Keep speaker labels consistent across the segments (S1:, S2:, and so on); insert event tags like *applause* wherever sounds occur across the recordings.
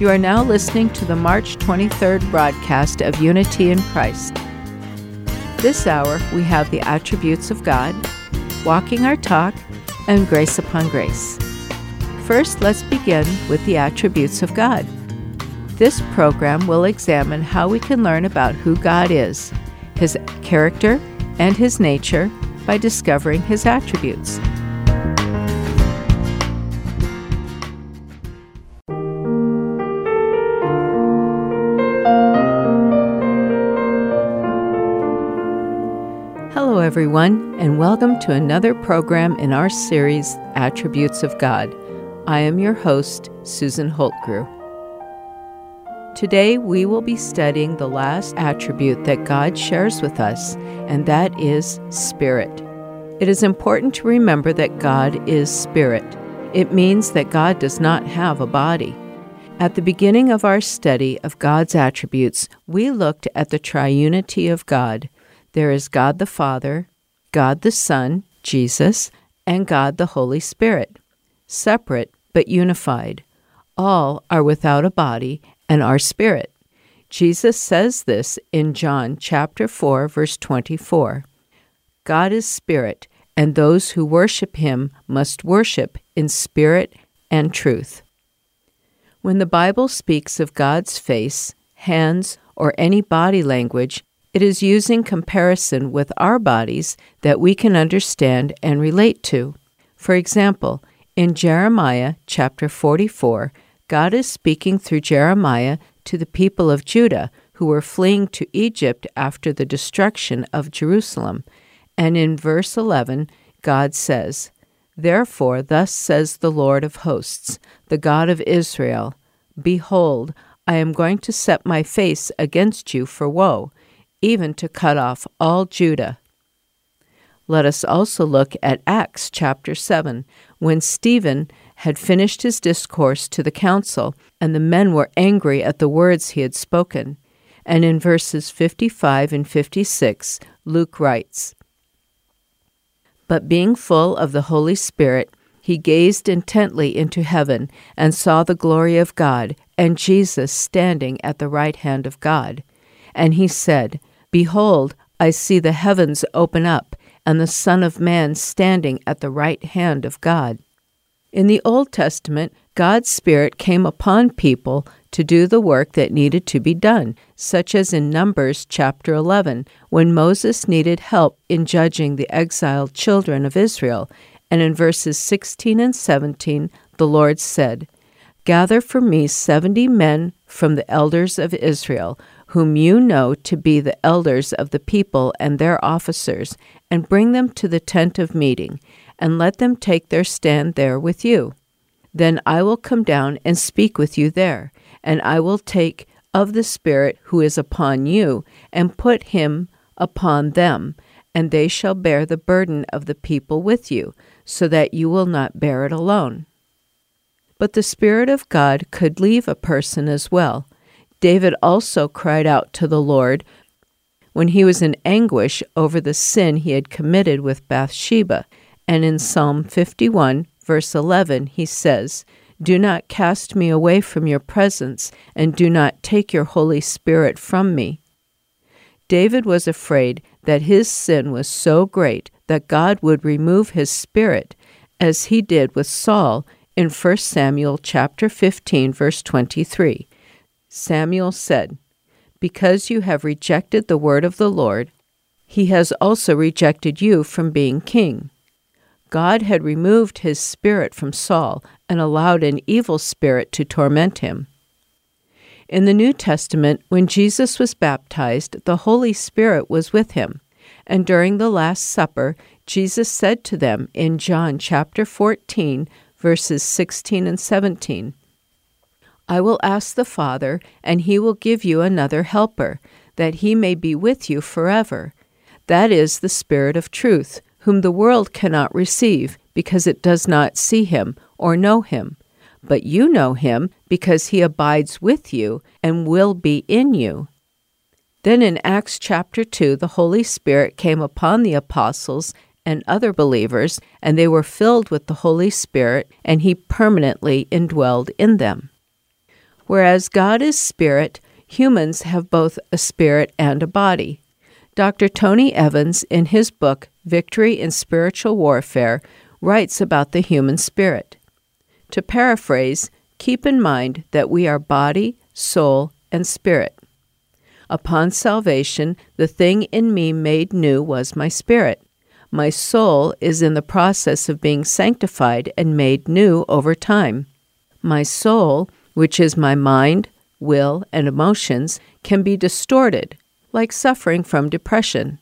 S1: You are now listening to the March 23rd broadcast of Unity in Christ. This hour, we have the attributes of God, walking our talk, and grace upon grace. First, let's begin with the attributes of God. This program will examine how we can learn about who God is, His character, and His nature by discovering His attributes. Everyone, and welcome to another program in our series, Attributes of God. I am your host, Susan Holtgrew. Today, we will be studying the last attribute that God shares with us, and that is Spirit. It is important to remember that God is Spirit. It means that God does not have a body. At the beginning of our study of God's attributes, we looked at the triunity of God there is God the Father, God the Son, Jesus, and God the Holy Spirit, separate but unified. All are without a body and are spirit. Jesus says this in John chapter 4 verse 24. God is spirit, and those who worship him must worship in spirit and truth. When the Bible speaks of God's face, hands, or any body language, it is using comparison with our bodies that we can understand and relate to. For example, in Jeremiah chapter 44, God is speaking through Jeremiah to the people of Judah who were fleeing to Egypt after the destruction of Jerusalem. And in verse 11, God says, Therefore, thus says the Lord of hosts, the God of Israel Behold, I am going to set my face against you for woe even to cut off all Judah. Let us also look at Acts chapter 7, when Stephen had finished his discourse to the council, and the men were angry at the words he had spoken. And in verses 55 and 56, Luke writes But being full of the Holy Spirit, he gazed intently into heaven and saw the glory of God and Jesus standing at the right hand of God. And he said, Behold, I see the heavens open up, and the Son of Man standing at the right hand of God. In the Old Testament, God's Spirit came upon people to do the work that needed to be done, such as in Numbers chapter 11, when Moses needed help in judging the exiled children of Israel, and in verses 16 and 17, the Lord said, Gather for me seventy men from the elders of Israel whom you know to be the elders of the people and their officers, and bring them to the tent of meeting, and let them take their stand there with you. Then I will come down and speak with you there, and I will take of the Spirit who is upon you, and put him upon them, and they shall bear the burden of the people with you, so that you will not bear it alone. But the Spirit of God could leave a person as well David also cried out to the Lord when he was in anguish over the sin he had committed with Bathsheba. And in Psalm 51, verse 11, he says, Do not cast me away from your presence, and do not take your Holy Spirit from me. David was afraid that his sin was so great that God would remove his spirit, as he did with Saul in 1 Samuel chapter 15 verse 23. Samuel said, Because you have rejected the word of the Lord, he has also rejected you from being king. God had removed his spirit from Saul and allowed an evil spirit to torment him. In the New Testament, when Jesus was baptized, the Holy Spirit was with him. And during the Last Supper, Jesus said to them in John chapter 14, verses 16 and 17, I will ask the Father, and he will give you another helper, that he may be with you forever. That is the Spirit of truth, whom the world cannot receive, because it does not see him or know him. But you know him, because he abides with you and will be in you. Then in Acts chapter 2, the Holy Spirit came upon the apostles and other believers, and they were filled with the Holy Spirit, and he permanently indwelled in them. Whereas God is spirit, humans have both a spirit and a body. Dr. Tony Evans, in his book Victory in Spiritual Warfare, writes about the human spirit. To paraphrase, keep in mind that we are body, soul, and spirit. Upon salvation, the thing in me made new was my spirit. My soul is in the process of being sanctified and made new over time. My soul, which is my mind, will, and emotions, can be distorted, like suffering from depression.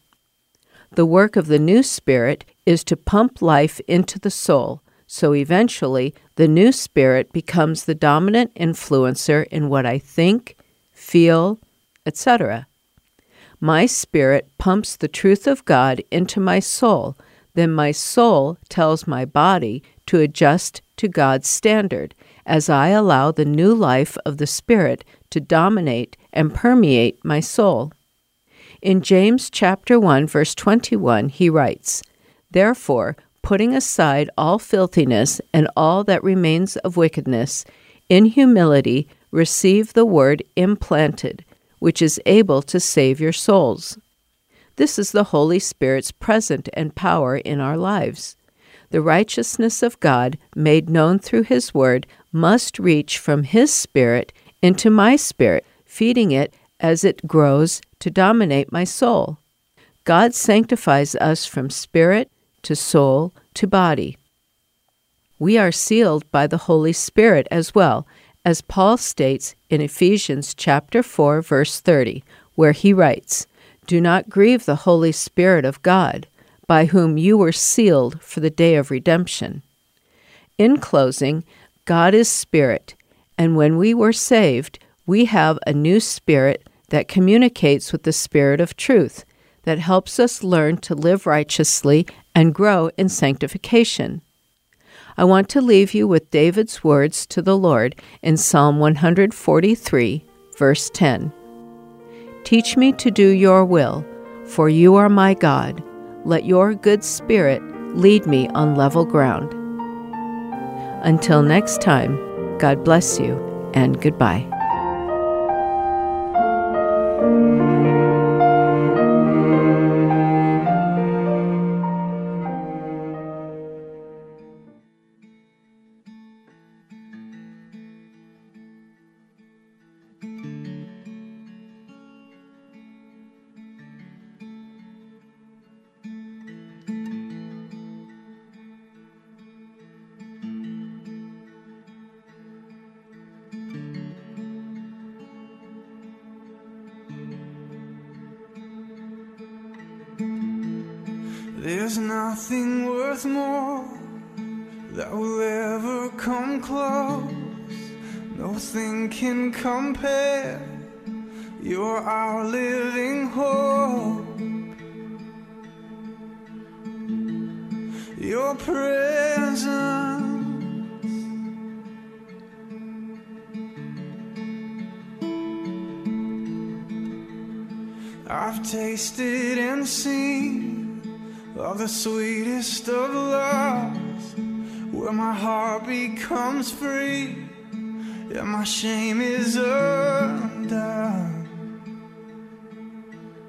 S1: The work of the new spirit is to pump life into the soul, so eventually the new spirit becomes the dominant influencer in what I think, feel, etc. My spirit pumps the truth of God into my soul, then my soul tells my body to adjust to God's standard as I allow the new life of the Spirit to dominate and permeate my soul. In James chapter 1 verse 21 he writes, Therefore, putting aside all filthiness and all that remains of wickedness, in humility receive the word implanted, which is able to save your souls. This is the Holy Spirit's present and power in our lives. The righteousness of God, made known through His Word, must reach from His Spirit into my spirit, feeding it as it grows to dominate my soul. God sanctifies us from spirit to soul to body. We are sealed by the Holy Spirit as well, as Paul states in Ephesians chapter 4 verse 30, where he writes, do not grieve the Holy Spirit of God, by whom you were sealed for the day of redemption. In closing, God is Spirit, and when we were saved, we have a new Spirit that communicates with the Spirit of truth, that helps us learn to live righteously and grow in sanctification. I want to leave you with David's words to the Lord in Psalm 143, verse 10. Teach me to do your will, for you are my God. Let your good spirit lead me on level ground. Until next time, God bless you and goodbye.
S2: Compare. You're our living hope. Your presence. I've tasted and seen of the sweetest of loves, where my heart becomes free and my shame is undone.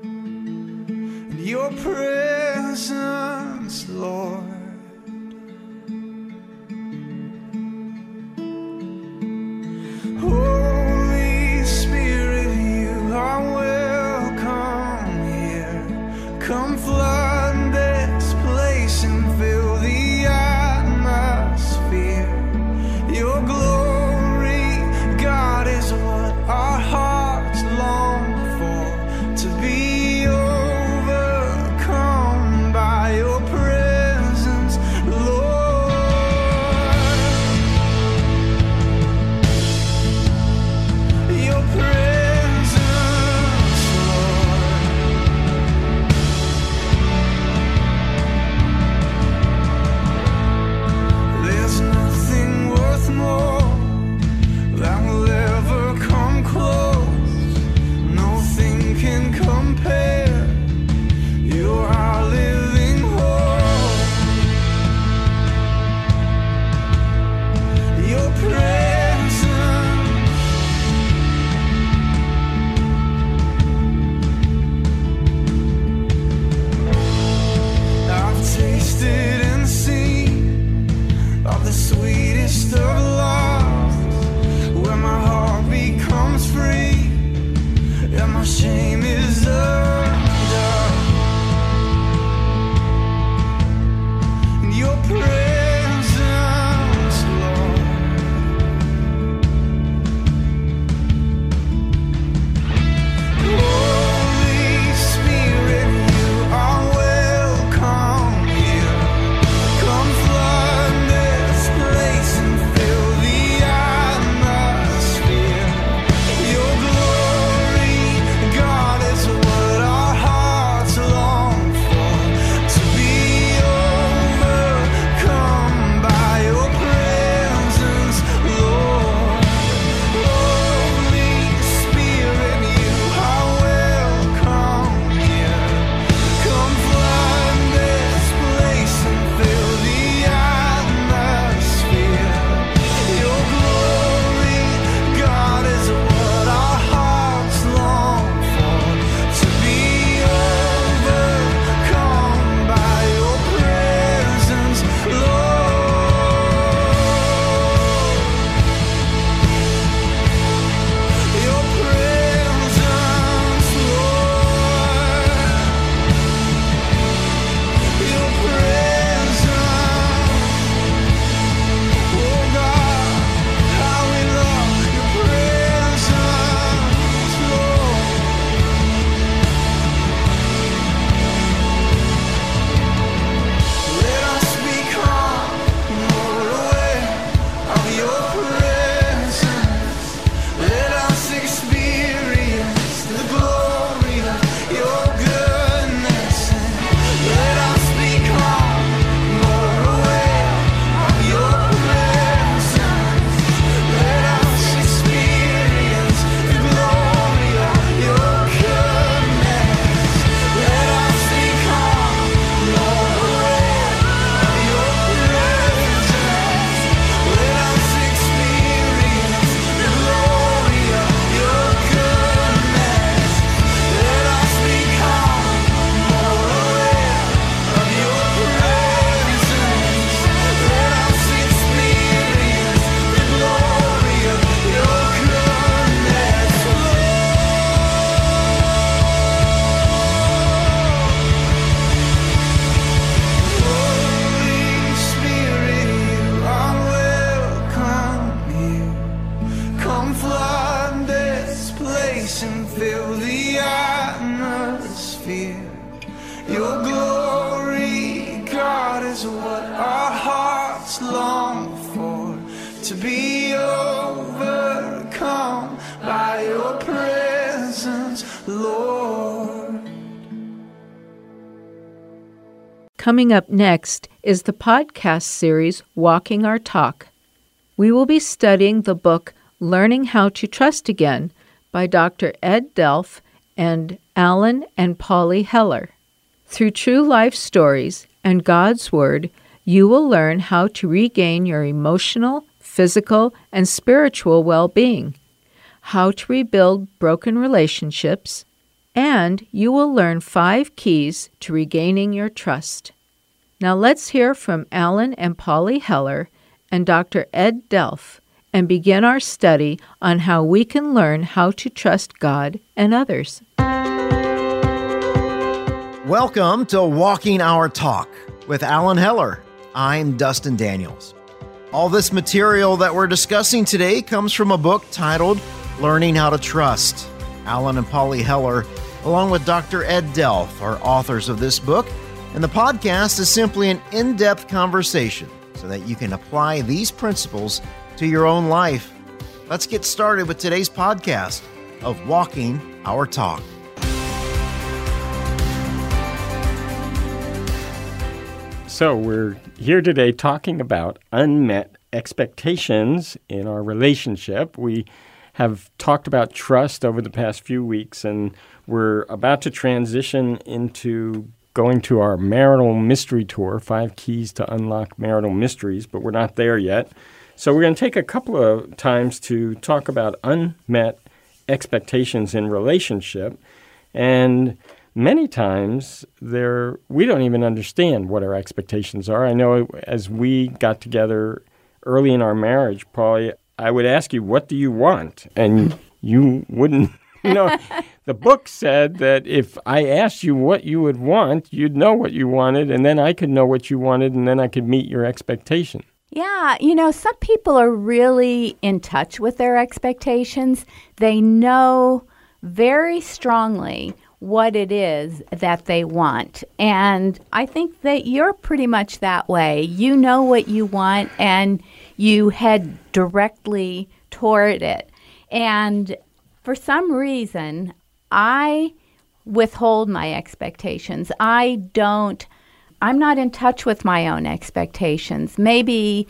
S2: And your presence, Lord.
S1: Next is the podcast series Walking Our Talk. We will be studying the book Learning How to Trust Again by Dr. Ed Delph and Alan and Polly Heller. Through true life stories and God's Word, you will learn how to regain your emotional, physical, and spiritual well being, how to rebuild broken relationships, and you will learn five keys to regaining your trust. Now let's hear from Alan and Polly Heller and Dr. Ed Delph and begin our study on how we can learn how to trust God and others.
S3: Welcome to Walking Our Talk with Alan Heller. I'm Dustin Daniels. All this material that we're discussing today comes from a book titled Learning How to Trust. Alan and Polly Heller, along with Dr. Ed Delph, are authors of this book, and the podcast is simply an in depth conversation so that you can apply these principles to your own life. Let's get started with today's podcast of Walking Our Talk.
S4: So, we're here today talking about unmet expectations in our relationship. We have talked about trust over the past few weeks, and we're about to transition into going to our marital mystery tour Five Keys to Unlock Marital Mysteries, but we're not there yet. So, we're going to take a couple of times to talk about unmet expectations in relationship. And many times there we don't even understand what our expectations are. I know as we got together early in our marriage, Polly, I would ask you, "What do you want?" and you wouldn't. You know, the book said that if I asked you what you would want, you'd know what you wanted, and then I could know what you wanted, and then I could meet your expectation.
S5: Yeah, you know, some people are really in touch with their expectations. They know very strongly what it is that they want. And I think that you're pretty much that way. You know what you want and you head directly toward it. And for some reason, I withhold my expectations. I don't, I'm not in touch with my own expectations. Maybe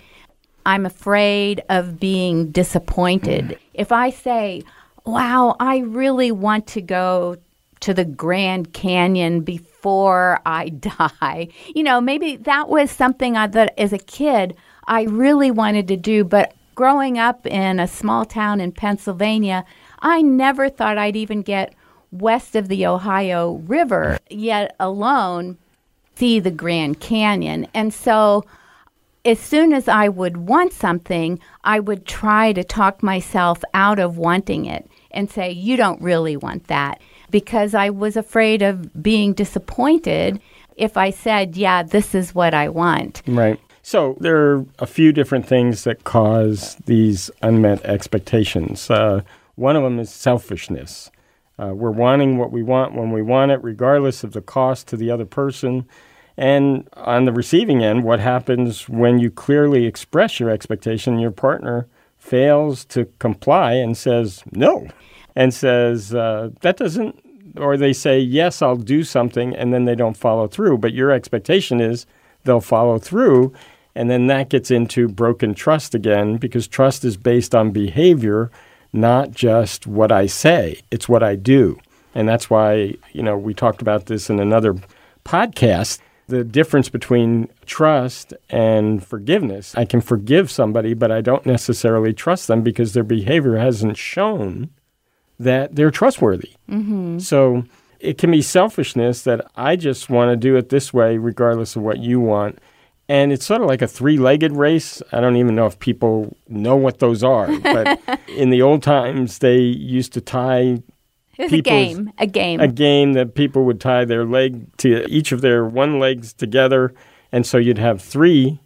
S5: I'm afraid of being disappointed. Hmm. If I say, wow, I really want to go to the Grand Canyon before I *laughs* die. You know, maybe that was something I, that as a kid I really wanted to do, but growing up in a small town in Pennsylvania, I never thought I'd even get west of the Ohio River, yet alone see the Grand Canyon. And so as soon as I would want something, I would try to talk myself out of wanting it and say, You don't really want that. Because I was afraid of being disappointed if I said, Yeah, this is what I want.
S4: Right. So there are a few different things that cause these unmet expectations. Uh, one of them is selfishness. Uh, we're wanting what we want when we want it, regardless of the cost to the other person. And on the receiving end, what happens when you clearly express your expectation, your partner fails to comply and says no, and says uh, that doesn't, or they say, yes, I'll do something, and then they don't follow through. But your expectation is they'll follow through. And then that gets into broken trust again because trust is based on behavior, not just what I say, it's what I do. And that's why, you know, we talked about this in another podcast the difference between trust and forgiveness. I can forgive somebody, but I don't necessarily trust them because their behavior hasn't shown that they're trustworthy. Mm-hmm. So it can be selfishness that I just want to do it this way, regardless of what you want. And it's sort of like a three legged race. I don't even know if people know what those are, *laughs* but in the old times, they used to tie
S5: It was a game. A game.
S4: a game that people would tie their leg to each of their one legs together, and so you'd have three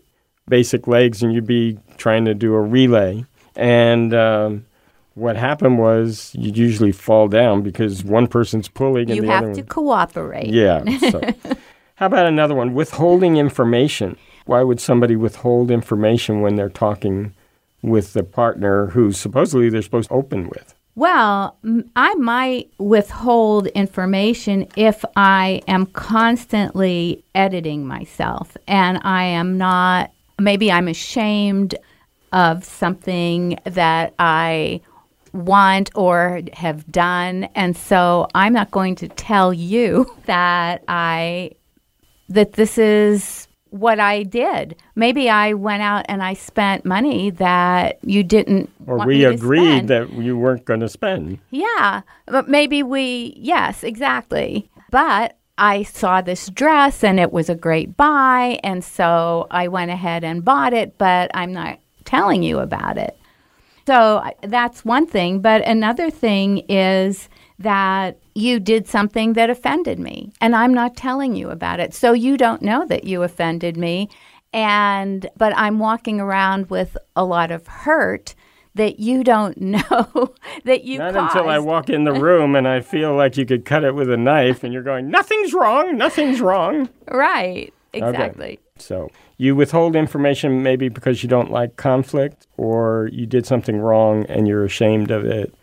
S4: basic legs, and you'd be trying to do a relay. And um, what happened was you'd usually fall down because one person's pulling and
S5: you
S4: the
S5: have to
S4: one.
S5: cooperate.
S4: Yeah. So, *laughs* how about another one? Withholding information. Why would somebody withhold information when they're talking with the partner who supposedly they're supposed to open with?
S5: Well, I might withhold information if I am constantly editing myself and I am not, maybe I'm ashamed of something that I want or have done. And so I'm not going to tell you *laughs* that I, that this is what I did. Maybe I went out and I spent money that you didn't
S4: Or we agreed that you weren't going to spend.
S5: Yeah, but maybe we, yes, exactly. But I saw this dress and it was a great buy. And so I went ahead and bought it, but I'm not telling you about it. So that's one thing. But another thing is that you did something that offended me and I'm not telling you about it. So you don't know that you offended me. And, but I'm walking around with a lot of hurt that you don't *laughs* know that you
S4: Not until I walk in the room and I feel like you could cut it with a knife and you're going, nothing's wrong, nothing's wrong.
S5: Right.
S4: Okay.
S5: Exactly.
S4: So you withhold information maybe because you don't like conflict or you did something wrong and you're ashamed of it.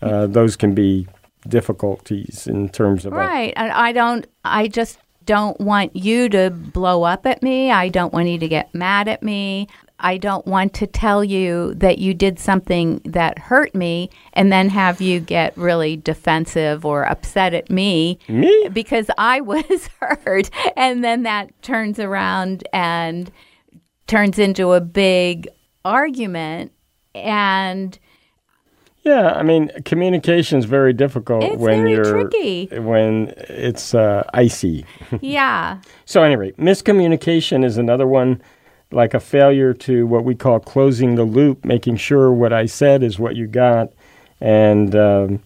S4: Uh, those can be difficulties in terms of
S5: Right. And I don't, I just don't want you to blow up at me. I don't want you to get mad at me. I don't want to tell you that you did something that hurt me and then have you get really defensive or upset at me
S4: me.
S5: because I was *laughs* hurt. And then that turns around and turns into a big argument. And
S4: Yeah, I mean, communication is very difficult
S5: It's
S4: when
S5: very
S4: you're
S5: tricky.
S4: when it's uh, icy. *laughs*
S5: yeah.
S4: So, anyway, miscommunication is another one, like a failure to what we call closing the loop, making sure what I said is what you got. And um,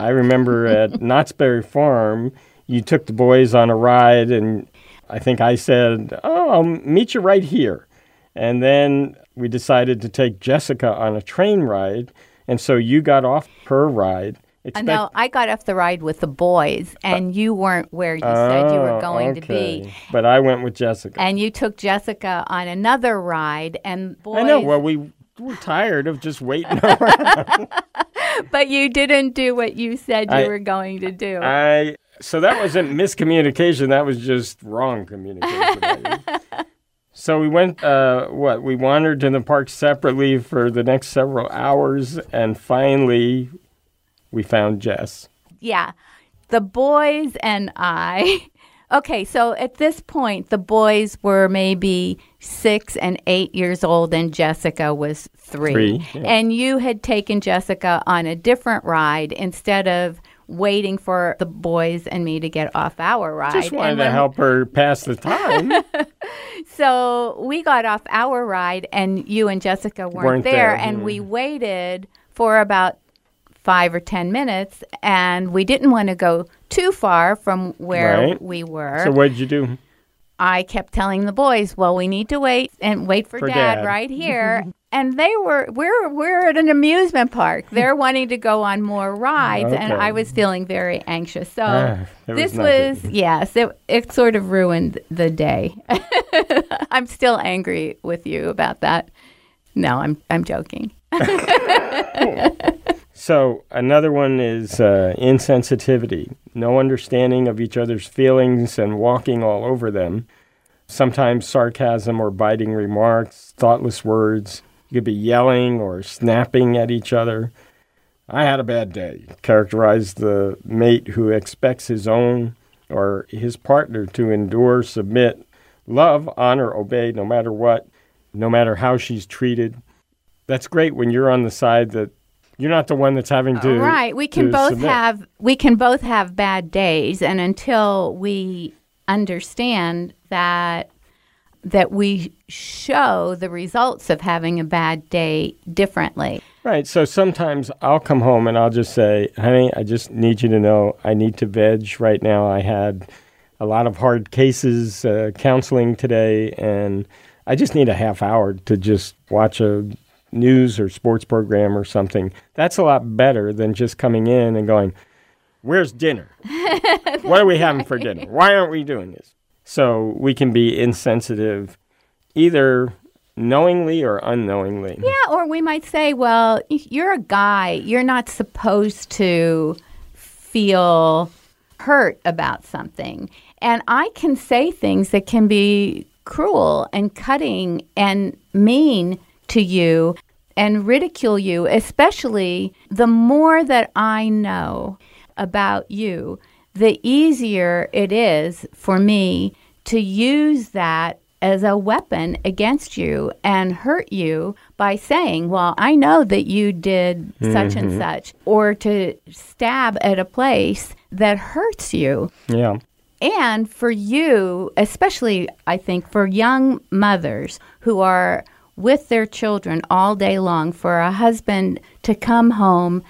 S4: I remember *laughs* at Knott's Berry Farm, you took the boys on a ride, and I think I said, Oh, I'll meet you right here. And then we decided to take Jessica on a train ride. And so you got off her ride. Expect-
S5: know. I got off the ride with the boys, uh, and you weren't where you said you were
S4: Oh,
S5: going to be.
S4: Oh, but I went with Jessica.
S5: And you took Jessica on another ride, and boys.
S4: I know. Well, we were tired of just waiting *laughs* around. *laughs*
S5: but you didn't do what you said you
S4: I-
S5: were going to do.
S4: I so that wasn't miscommunication. That was just wrong communication. *laughs* so we went. Uh, what we wandered to the park separately for the next several hours, and finally, we found Jess.
S5: yeah, the boys and I. *laughs* Okay, so at this point, the boys were maybe six and eight years old, and Jessica was three.
S4: Three, yeah.
S5: And you had taken Jessica on a different ride instead of waiting for the boys and me to get off our ride.
S4: Just wanted to help her pass the time. *laughs*
S5: So we got off our ride, and you and Jessica weren't,
S4: Weren't
S5: there,
S4: there,
S5: and we waited for about five or ten minutes, and we didn't want to go too far from where
S4: Right.
S5: we were.
S4: so what did you do?
S5: I kept telling the boys, "Well, we need to wait and wait for,
S4: For
S5: Dad,
S4: Dad.
S5: right here." *laughs* and they were we're we're at an amusement park. They're *laughs* wanting to go on more rides, and I was feeling very anxious. So
S4: Ah, was
S5: this
S4: not
S5: was yes, it it sort of ruined the day. *laughs* I'm still angry with you about that. No, I'm I'm joking. *laughs*
S4: So another one is uh, insensitivity, no understanding of each other's feelings and walking all over them. Sometimes sarcasm or biting remarks, thoughtless words. You could be yelling or snapping at each other. I had a bad day. Characterize the mate who expects his own or his partner to endure, submit, love, honor, obey no matter what, no matter how she's treated. That's great when you're on the side that you're not the one that's having to
S5: right. We can both
S4: submit.
S5: have we can both have bad days, and until we understand that that we show the results of having a bad day differently.
S4: right. So sometimes I'll come home and I'll just say, "Honey, I just need you to know I need to veg right now. I had a lot of hard cases uh, counseling today, and I just need a half hour to just watch a news or sports program or something." That's a lot better than just coming in and going, "Where's dinner? *laughs* what are we having for dinner? Why aren't we doing this?" So we can be insensitive either knowingly or unknowingly.
S5: Yeah, or we might say, well, you're a guy. You're not supposed to feel hurt about something. And I can say things that can be cruel and cutting and mean to you and ridicule you, especially the more that I know about you, the easier it is for me to use that as a weapon against you and hurt you by saying, Well, I know that you did such and mm-hmm. such, or to stab at a place that hurts you.
S4: Yeah.
S5: And for you, especially, I think, for young mothers who are with their children all day long, for a husband to come home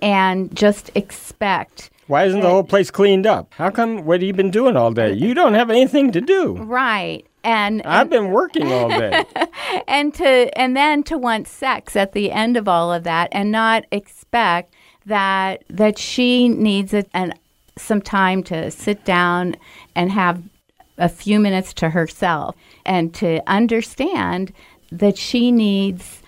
S5: and just expect
S4: Why isn't the whole place cleaned up? How come? What have you been doing all day? You don't have anything to do.
S5: right and
S4: I've been working all day. *laughs*
S5: and to and then to want sex at the end of all of that and not expect that that she needs a, an some time to sit down and have a few minutes to herself and to understand that she needs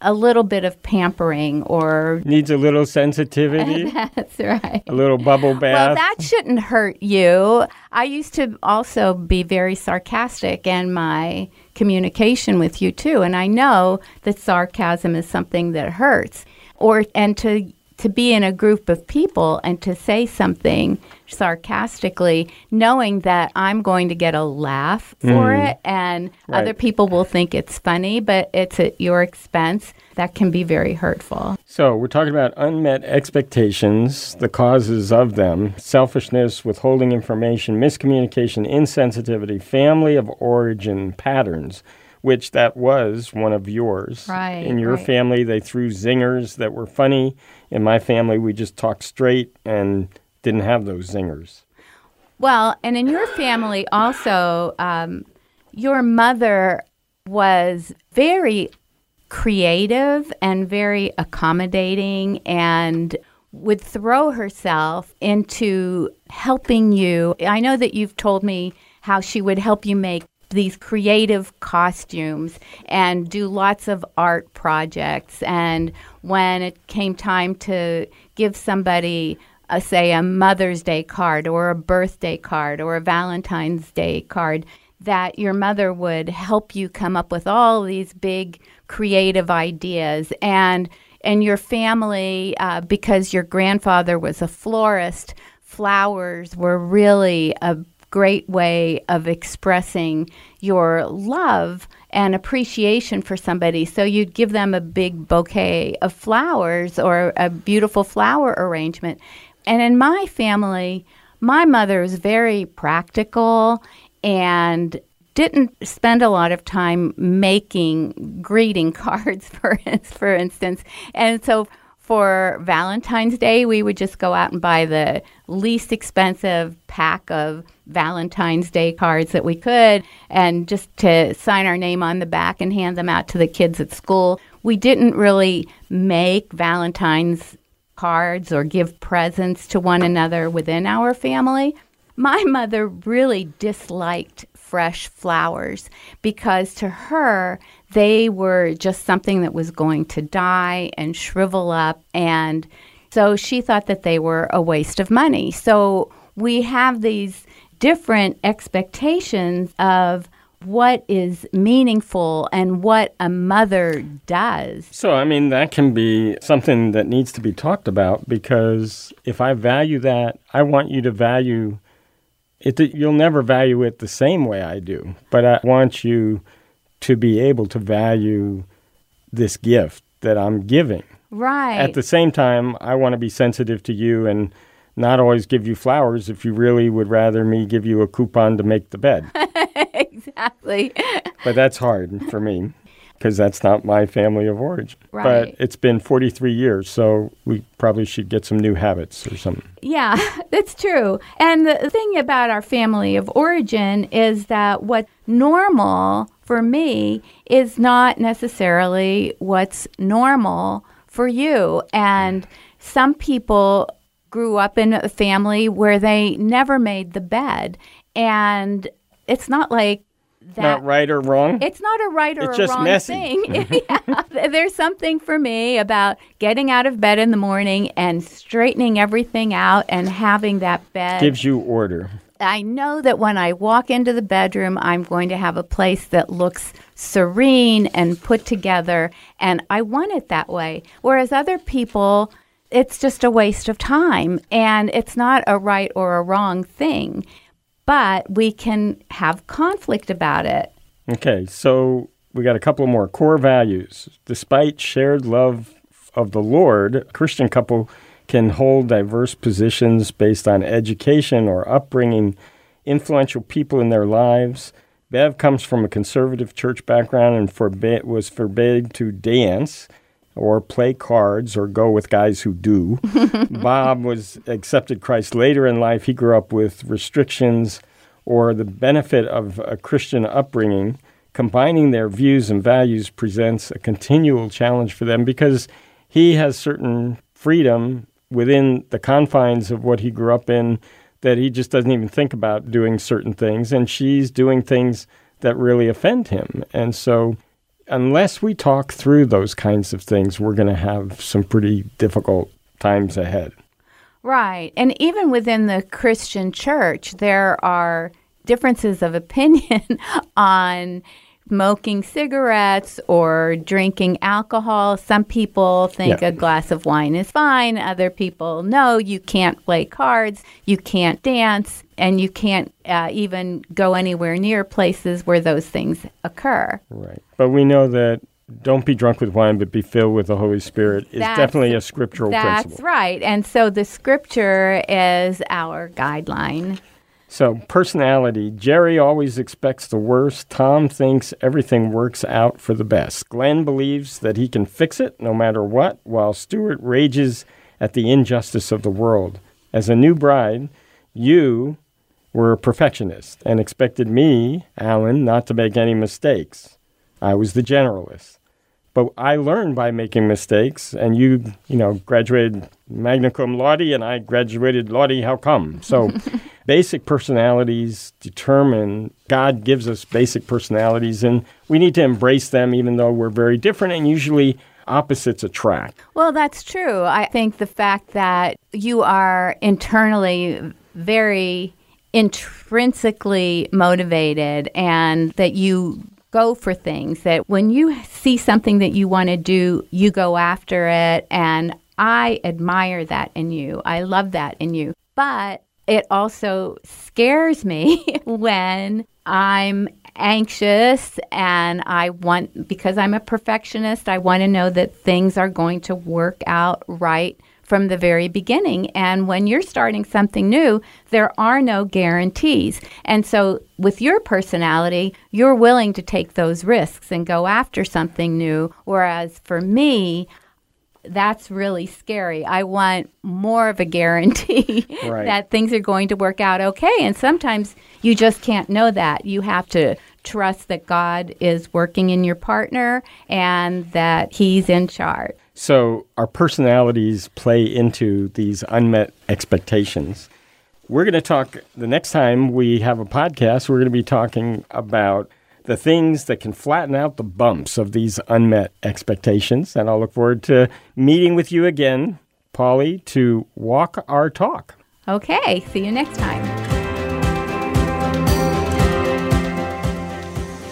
S5: a little bit of pampering or
S4: Needs a little sensitivity, *laughs*
S5: that's right
S4: a little bubble bath.
S5: well, that shouldn't hurt you. I used to also be very sarcastic in my communication with you too, and I know that sarcasm is something that hurts. Or and to to be in a group of people and to say something sarcastically, knowing that I'm going to get a laugh for mm. it and
S4: Right.
S5: other people will think it's funny, but it's at your expense, that can be very hurtful.
S4: So, we're talking about unmet expectations, the causes of them, selfishness, withholding information, miscommunication, insensitivity, family of origin patterns, which that was one of yours.
S5: Right,
S4: In your
S5: right.
S4: family, they threw zingers that were funny. In my family, we just talked straight and didn't have those zingers.
S5: Well, and in your family also, um, your mother was very creative and very accommodating and would throw herself into helping you. I know that you've told me how she would help you make these creative costumes and do lots of art projects. And when it came time to give somebody, a, say, a Mother's Day card or a birthday card or a Valentine's Day card, that your mother would help you come up with all these big creative ideas and and your family uh, because your grandfather was a florist flowers were really a great way of expressing your love and appreciation for somebody. So you'd give them a big bouquet of flowers or a beautiful flower arrangement. And in my family, my mother was very practical and didn't spend a lot of time making greeting *laughs* cards for for instance. And so for Valentine's Day, we would just go out and buy the least expensive pack of Valentine's Day cards that we could and just to sign our name on the back and hand them out to the kids at school. We didn't really make Valentine's cards or give presents to one another within our family. My mother really disliked fresh flowers because to her, they were just something that was going to die and shrivel up. And so she thought that they were a waste of money. So we have these different expectations of what is meaningful and what a mother does.
S4: So, I mean, that can be something that needs to be talked about because if I value that, I want you to value it. You'll never value it the same way I do, but I want you to be able to value this gift that I'm giving.
S5: Right.
S4: At the same time, I want to be sensitive to you and not always give you flowers if you really would rather me give you a coupon to make the bed. *laughs*
S5: exactly.
S4: but that's hard for me because that's not my family of origin.
S5: Right.
S4: But it's been 43 years, so we probably should get some new habits or something.
S5: Yeah, *laughs* that's true. And the thing about our family of origin is that what's normal for me is not necessarily what's normal for you. And some people grew up in a family where they never made the bed. And it's not like that
S4: Not right or wrong.
S5: it's not a right or
S4: It's
S5: a
S4: just
S5: wrong
S4: messy.
S5: thing. *laughs* *laughs* yeah, there's something for me about getting out of bed in the morning and straightening everything out and having that bed.
S4: Gives you order.
S5: I know that when I walk into the bedroom, I'm going to have a place that looks serene and put together, and I want it that way. Whereas other people, it's just a waste of time, and it's not a right or a wrong thing. But we can have conflict about it.
S4: Okay, so we got a couple more core values. Despite shared love of the Lord, a Christian couple can hold diverse positions based on education or upbringing, influential people in their lives. Bev comes from a conservative church background and was forbade to dance or play cards or go with guys who do. *laughs* Bob was accepted Christ later in life. He grew up with restrictions or the benefit of a Christian upbringing. Combining their views and values presents a continual challenge for them because he has certain freedom within the confines of what he grew up in that he just doesn't even think about doing certain things. And she's doing things that really offend him. And so unless we talk through those kinds of things, we're going to have some pretty difficult times ahead.
S5: Right. And even within the Christian church, there are differences of opinion *laughs* on smoking cigarettes or drinking alcohol. Some people think
S4: Yeah.
S5: a glass of wine is fine. Other people, no, you can't play cards, you can't dance, and you can't uh, even go anywhere near places where those things occur.
S4: Right. But we know that don't be drunk with wine, but be filled with the Holy Spirit is
S5: That's-
S4: definitely a scriptural
S5: That's
S4: principle.
S5: That's right. And so the scripture is our guideline.
S4: So, personality. Jerry always expects the worst. Tom thinks everything works out for the best. Glenn believes that he can fix it no matter what, while Stuart rages at the injustice of the world. As a new bride, you were a perfectionist and expected me, Alan, not to make any mistakes. I was the generalist. But I learned by making mistakes, and you, you know, graduated magna cum laude, and I graduated laude. How come? So, *laughs* basic personalities determine. God gives us basic personalities, and we need to embrace them, even though we're very different. And usually, opposites attract.
S5: Well, that's true. I think the fact that you are internally very intrinsically motivated and that you go for things, that when you see something that you want to do, you go after it. And I admire that in you. I love that in you. But it also scares me *laughs* when I'm anxious and I want, because I'm a perfectionist, I want to know that things are going to work out right from the very beginning. And when you're starting something new, there are no guarantees. And so, with your personality, you're willing to take those risks and go after something new. Whereas for me, that's really scary. I want more of a guarantee *laughs*
S4: Right.
S5: that things are going to work out okay. And sometimes you just can't know that. You have to trust that God is working in your partner and that He's in charge.
S4: So, our personalities play into these unmet expectations. We're going to talk the next time we have a podcast, we're going to be talking about the things that can flatten out the bumps of these unmet expectations. And I'll look forward to meeting with you again, Polly, to walk our talk.
S5: Okay, see you next time.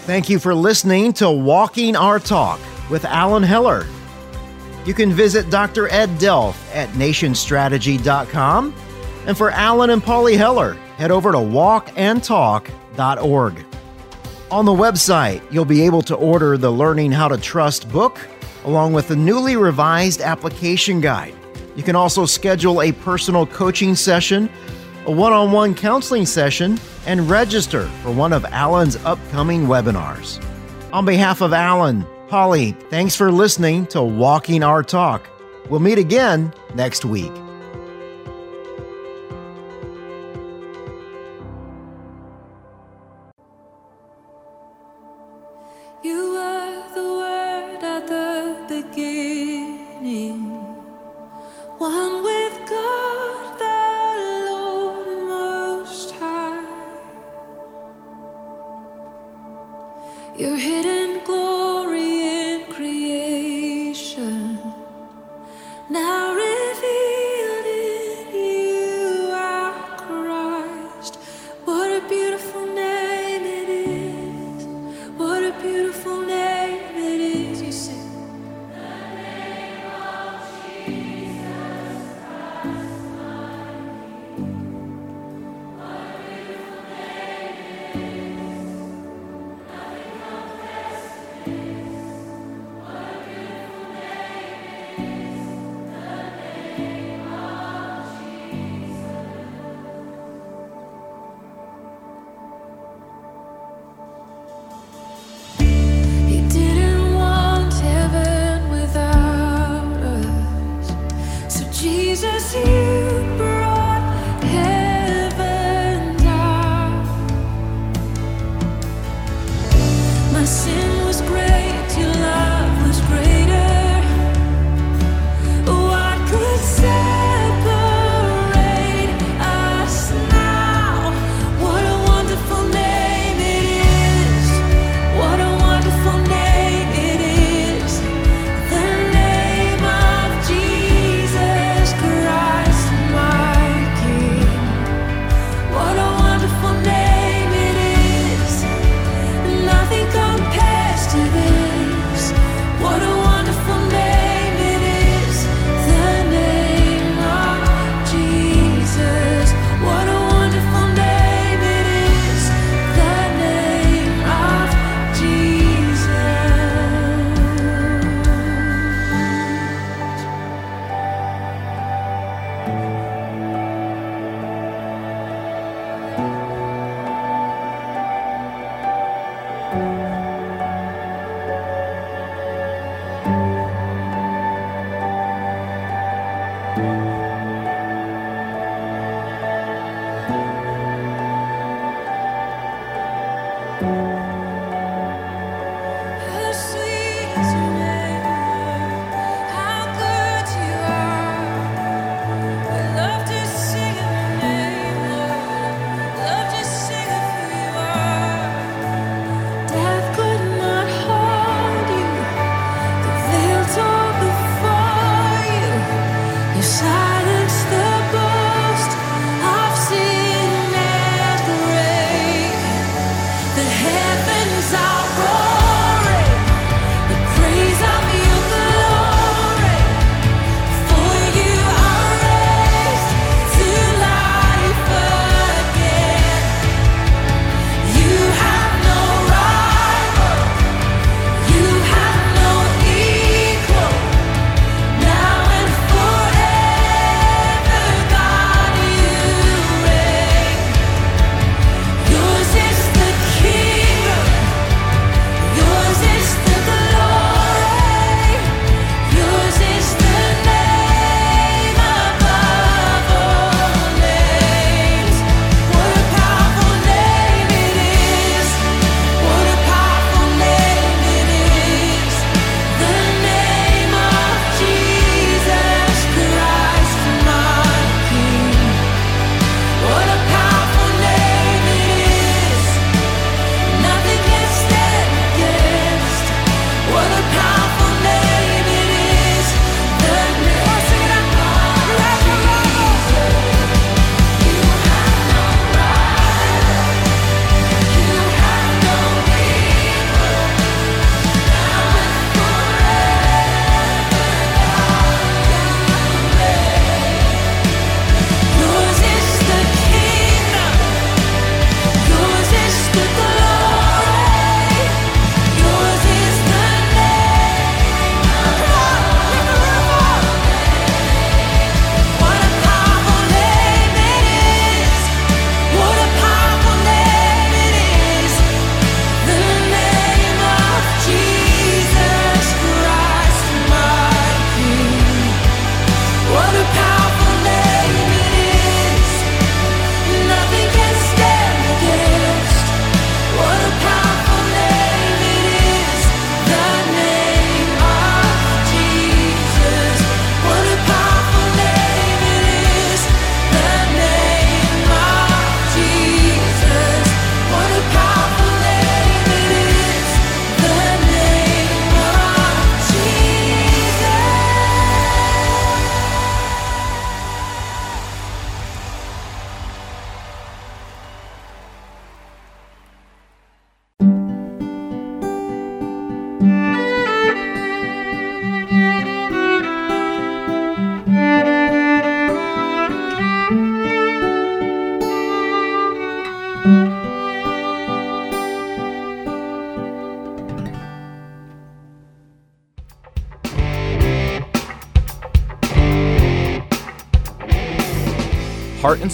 S3: Thank you for listening to Walking Our Talk with Alan Heller. You can visit Dr. Ed Delph at nationstrategy.com. And for Alan and Polly Heller, head over to walkandtalk.org. On the website, you'll be able to order the Learning How to Trust book along with the newly revised application guide. You can also schedule a personal coaching session, a one on one counseling session, and register for one of Alan's upcoming webinars. On behalf of Alan, Polly, thanks for listening to Walking Our Talk. We'll meet again next week.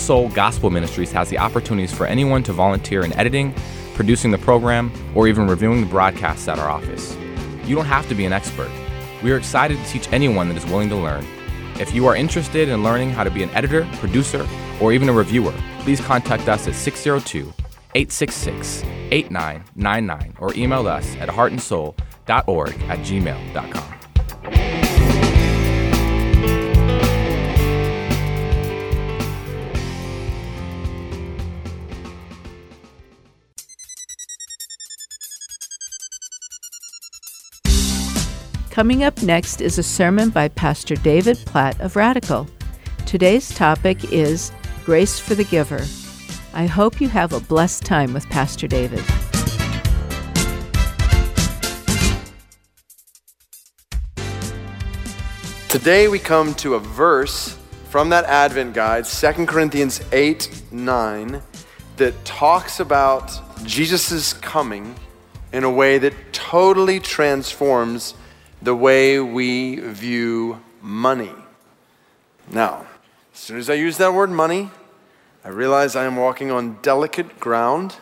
S6: Soul Gospel Ministries has the opportunities for anyone to volunteer in editing, producing the program, or even reviewing the broadcasts at our office. You don't have to be an expert. We are excited to teach anyone that is willing to learn. If you are interested in learning how to be an editor, producer, or even a reviewer, please contact us at 602 866 8999 or email us at heartandsoul.org at gmail.com.
S1: Coming up next is a sermon by Pastor David Platt of Radical. Today's topic is Grace for the Giver. I hope you have a blessed time with Pastor David.
S7: Today we come to a verse from that Advent guide, 2 Corinthians 8 9, that talks about Jesus' coming in a way that totally transforms the way we view money. Now, as soon as I use that word money, I realize I am walking on delicate ground.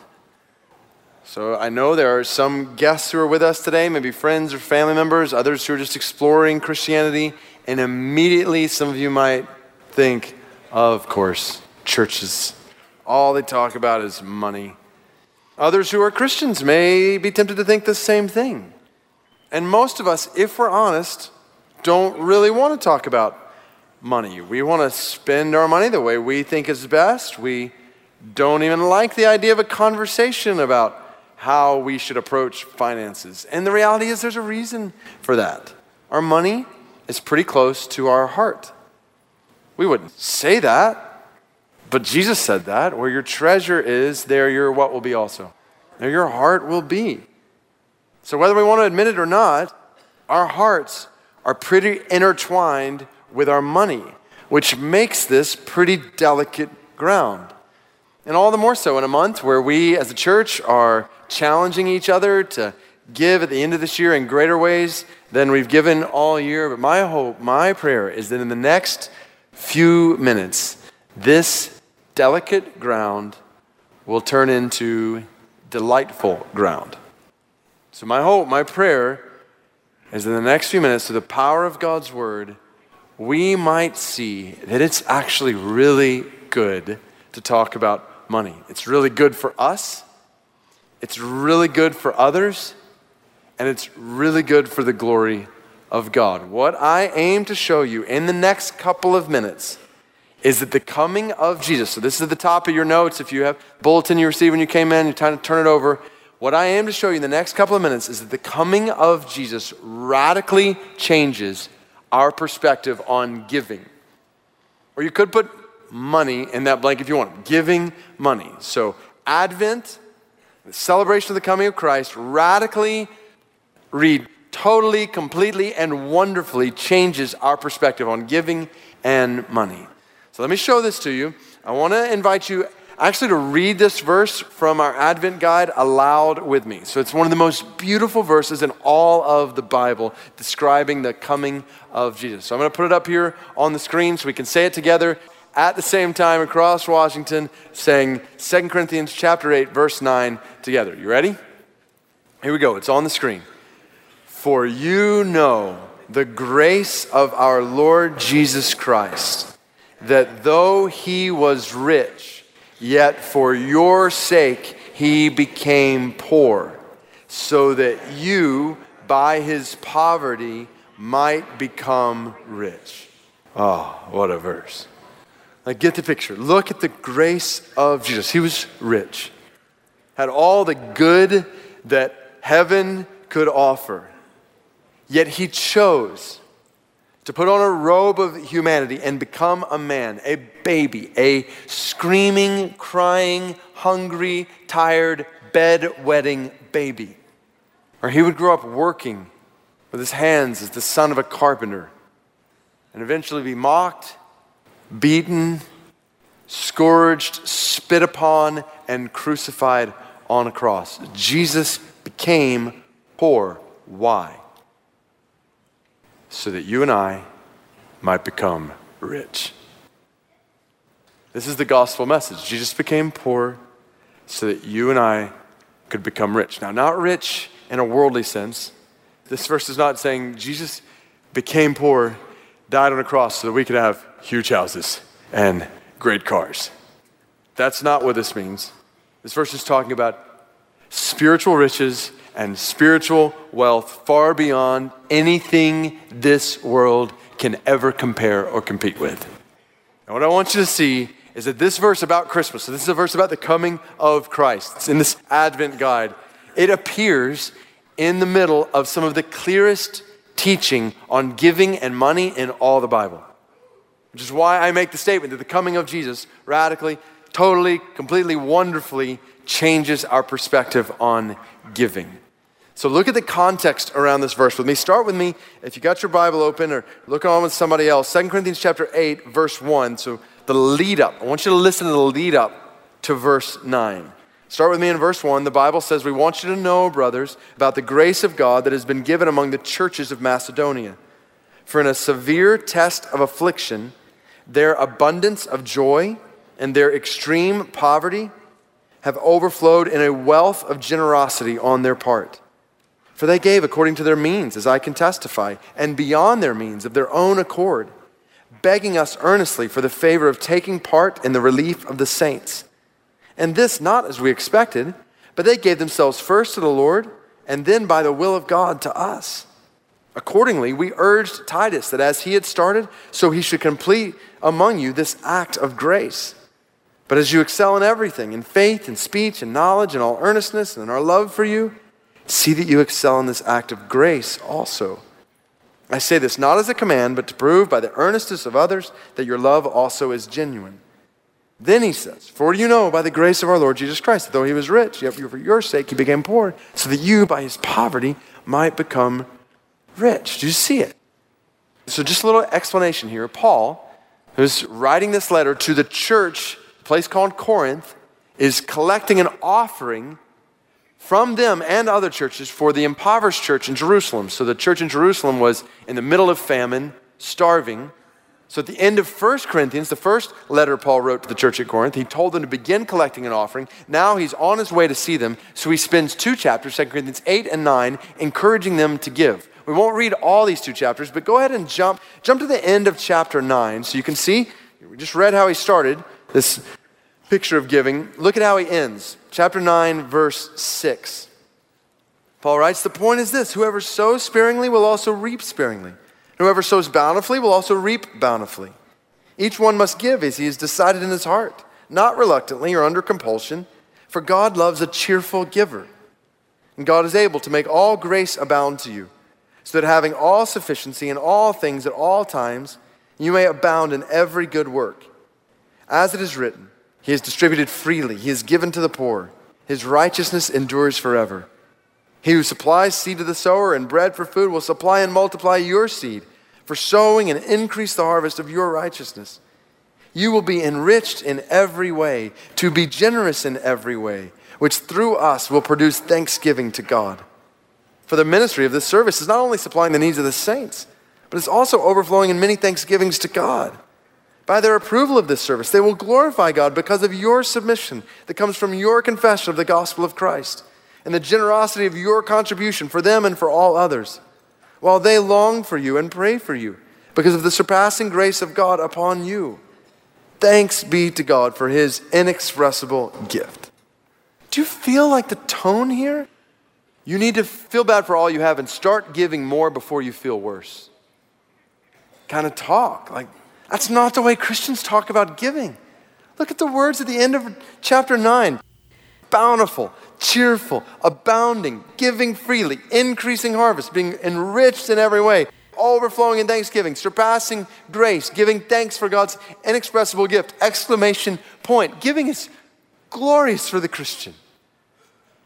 S7: So I know there are some guests who are with us today, maybe friends or family members, others who are just exploring Christianity, and immediately some of you might think, of course, churches. All they talk about is money. Others who are Christians may be tempted to think the same thing. And most of us, if we're honest, don't really want to talk about money. We want to spend our money the way we think is best. We don't even like the idea of a conversation about how we should approach finances. And the reality is, there's a reason for that. Our money is pretty close to our heart. We wouldn't say that, but Jesus said that. Where your treasure is, there your what will be also. There your heart will be. So, whether we want to admit it or not, our hearts are pretty intertwined with our money, which makes this pretty delicate ground. And all the more so in a month where we as a church are challenging each other to give at the end of this year in greater ways than we've given all year. But my hope, my prayer is that in the next few minutes, this delicate ground will turn into delightful ground. So, my hope, my prayer is in the next few minutes, through the power of God's word, we might see that it's actually really good to talk about money. It's really good for us, it's really good for others, and it's really good for the glory of God. What I aim to show you in the next couple of minutes is that the coming of Jesus, so this is at the top of your notes. If you have bulletin you received when you came in, you time to turn it over. What I am to show you in the next couple of minutes is that the coming of Jesus radically changes our perspective on giving. Or you could put money in that blank if you want. Giving money. So, Advent, the celebration of the coming of Christ, radically read totally, completely, and wonderfully changes our perspective on giving and money. So let me show this to you. I want to invite you actually to read this verse from our Advent guide aloud with me. So it's one of the most beautiful verses in all of the Bible describing the coming of Jesus. So I'm going to put it up here on the screen so we can say it together at the same time across Washington saying 2 Corinthians chapter 8 verse 9 together. You ready? Here we go. It's on the screen. For you know the grace of our Lord Jesus Christ, that though he was rich, yet for your sake he became poor, so that you, by his poverty, might become rich. Oh, what a verse. Like, get the picture. Look at the grace of Jesus. He was rich, had all the good that heaven could offer. Yet he chose to put on a robe of humanity and become a man, a baby, a screaming, crying, hungry, tired, bed-wetting baby. Or he would grow up working with his hands as the son of a carpenter and eventually be mocked, beaten, scourged, spit upon, and crucified on a cross. Jesus became poor. Why? so that you and I might become rich. This is the gospel message. Jesus became poor so that you and I could become rich. Now, not rich in a worldly sense. This verse is not saying Jesus became poor, died on a cross so that we could have huge houses and great cars. That's not what this means. This verse is talking about spiritual riches and spiritual wealth far beyond anything this world can ever compare or compete with. And what I want you to see is that this verse about Christmas, so this is a verse about the coming of Christ. It's in this Advent guide. It appears in the middle of some of the clearest teaching on giving and money in all the Bible. Which is why I make the statement that the coming of Jesus radically, totally, completely, wonderfully changes our perspective on giving. So look at the context around this verse with me. Start with me if you got your Bible open or look on with somebody else. 2 Corinthians chapter 8 verse 1. So the lead up. I want you to listen to the lead up to verse 9. Start with me in verse 1. The Bible says, We want you to know, brothers, about the grace of God that has been given among the churches of Macedonia. For in a severe test of affliction, their abundance of joy and their extreme poverty have overflowed in a wealth of generosity on their part. For they gave according to their means, as I can testify, and beyond their means of their own accord, begging us earnestly for the favor of taking part in the relief of the saints. And this not as we expected, but they gave themselves first to the Lord, and then by the will of God to us. Accordingly, we urged Titus that as he had started, so he should complete among you this act of grace. But as you excel in everything, in faith, and speech, and knowledge, and all earnestness, and in our love for you, see that you excel in this act of grace also. I say this not as a command, but to prove by the earnestness of others that your love also is genuine. Then he says, For you know by the grace of our Lord Jesus Christ, that though he was rich, yet for your sake he became poor, so that you by his poverty might become rich. Do you see it? So, just a little explanation here. Paul, who's writing this letter to the church, a place called Corinth, is collecting an offering from them and other churches for the impoverished church in Jerusalem. So, the church in Jerusalem was in the middle of famine, starving. So, at the end of 1 Corinthians, the first letter Paul wrote to the church at Corinth, he told them to begin collecting an offering. Now he's on his way to see them. So, he spends two chapters, 2 Corinthians 8 and 9, encouraging them to give. We won't read all these two chapters, but go ahead and jump, jump to the end of chapter 9 so you can see. We just read how he started this picture of giving. Look at how he ends. Chapter 9, verse 6. Paul writes, The point is this whoever sows sparingly will also reap sparingly. Whoever sows bountifully will also reap bountifully. Each one must give as he has decided in his heart, not reluctantly or under compulsion, for God loves a cheerful giver. And God is able to make all grace abound to you, so that having all sufficiency in all things at all times, you may abound in every good work. As it is written, He has distributed freely, He has given to the poor, His righteousness endures forever. He who supplies seed to the sower and bread for food will supply and multiply your seed for sowing and increase the harvest of your righteousness. You will be enriched in every way, to be generous in every way, which through us will produce thanksgiving to God. For the ministry of this service is not only supplying the needs of the saints, but it's also overflowing in many thanksgivings to God. By their approval of this service, they will glorify God because of your submission that comes from your confession of the gospel of Christ and the generosity of your contribution for them and for all others, while they long for you and pray for you because of the surpassing grace of God upon you. Thanks be to God for his inexpressible gift. Do you feel like the tone here? You need to feel bad for all you have and start giving more before you feel worse. Kind of talk. Like, that's not the way Christians talk about giving. Look at the words at the end of chapter 9 bountiful, cheerful, abounding, giving freely, increasing harvest, being enriched in every way, overflowing in thanksgiving, surpassing grace, giving thanks for God's inexpressible gift. Exclamation point. Giving is glorious for the Christian.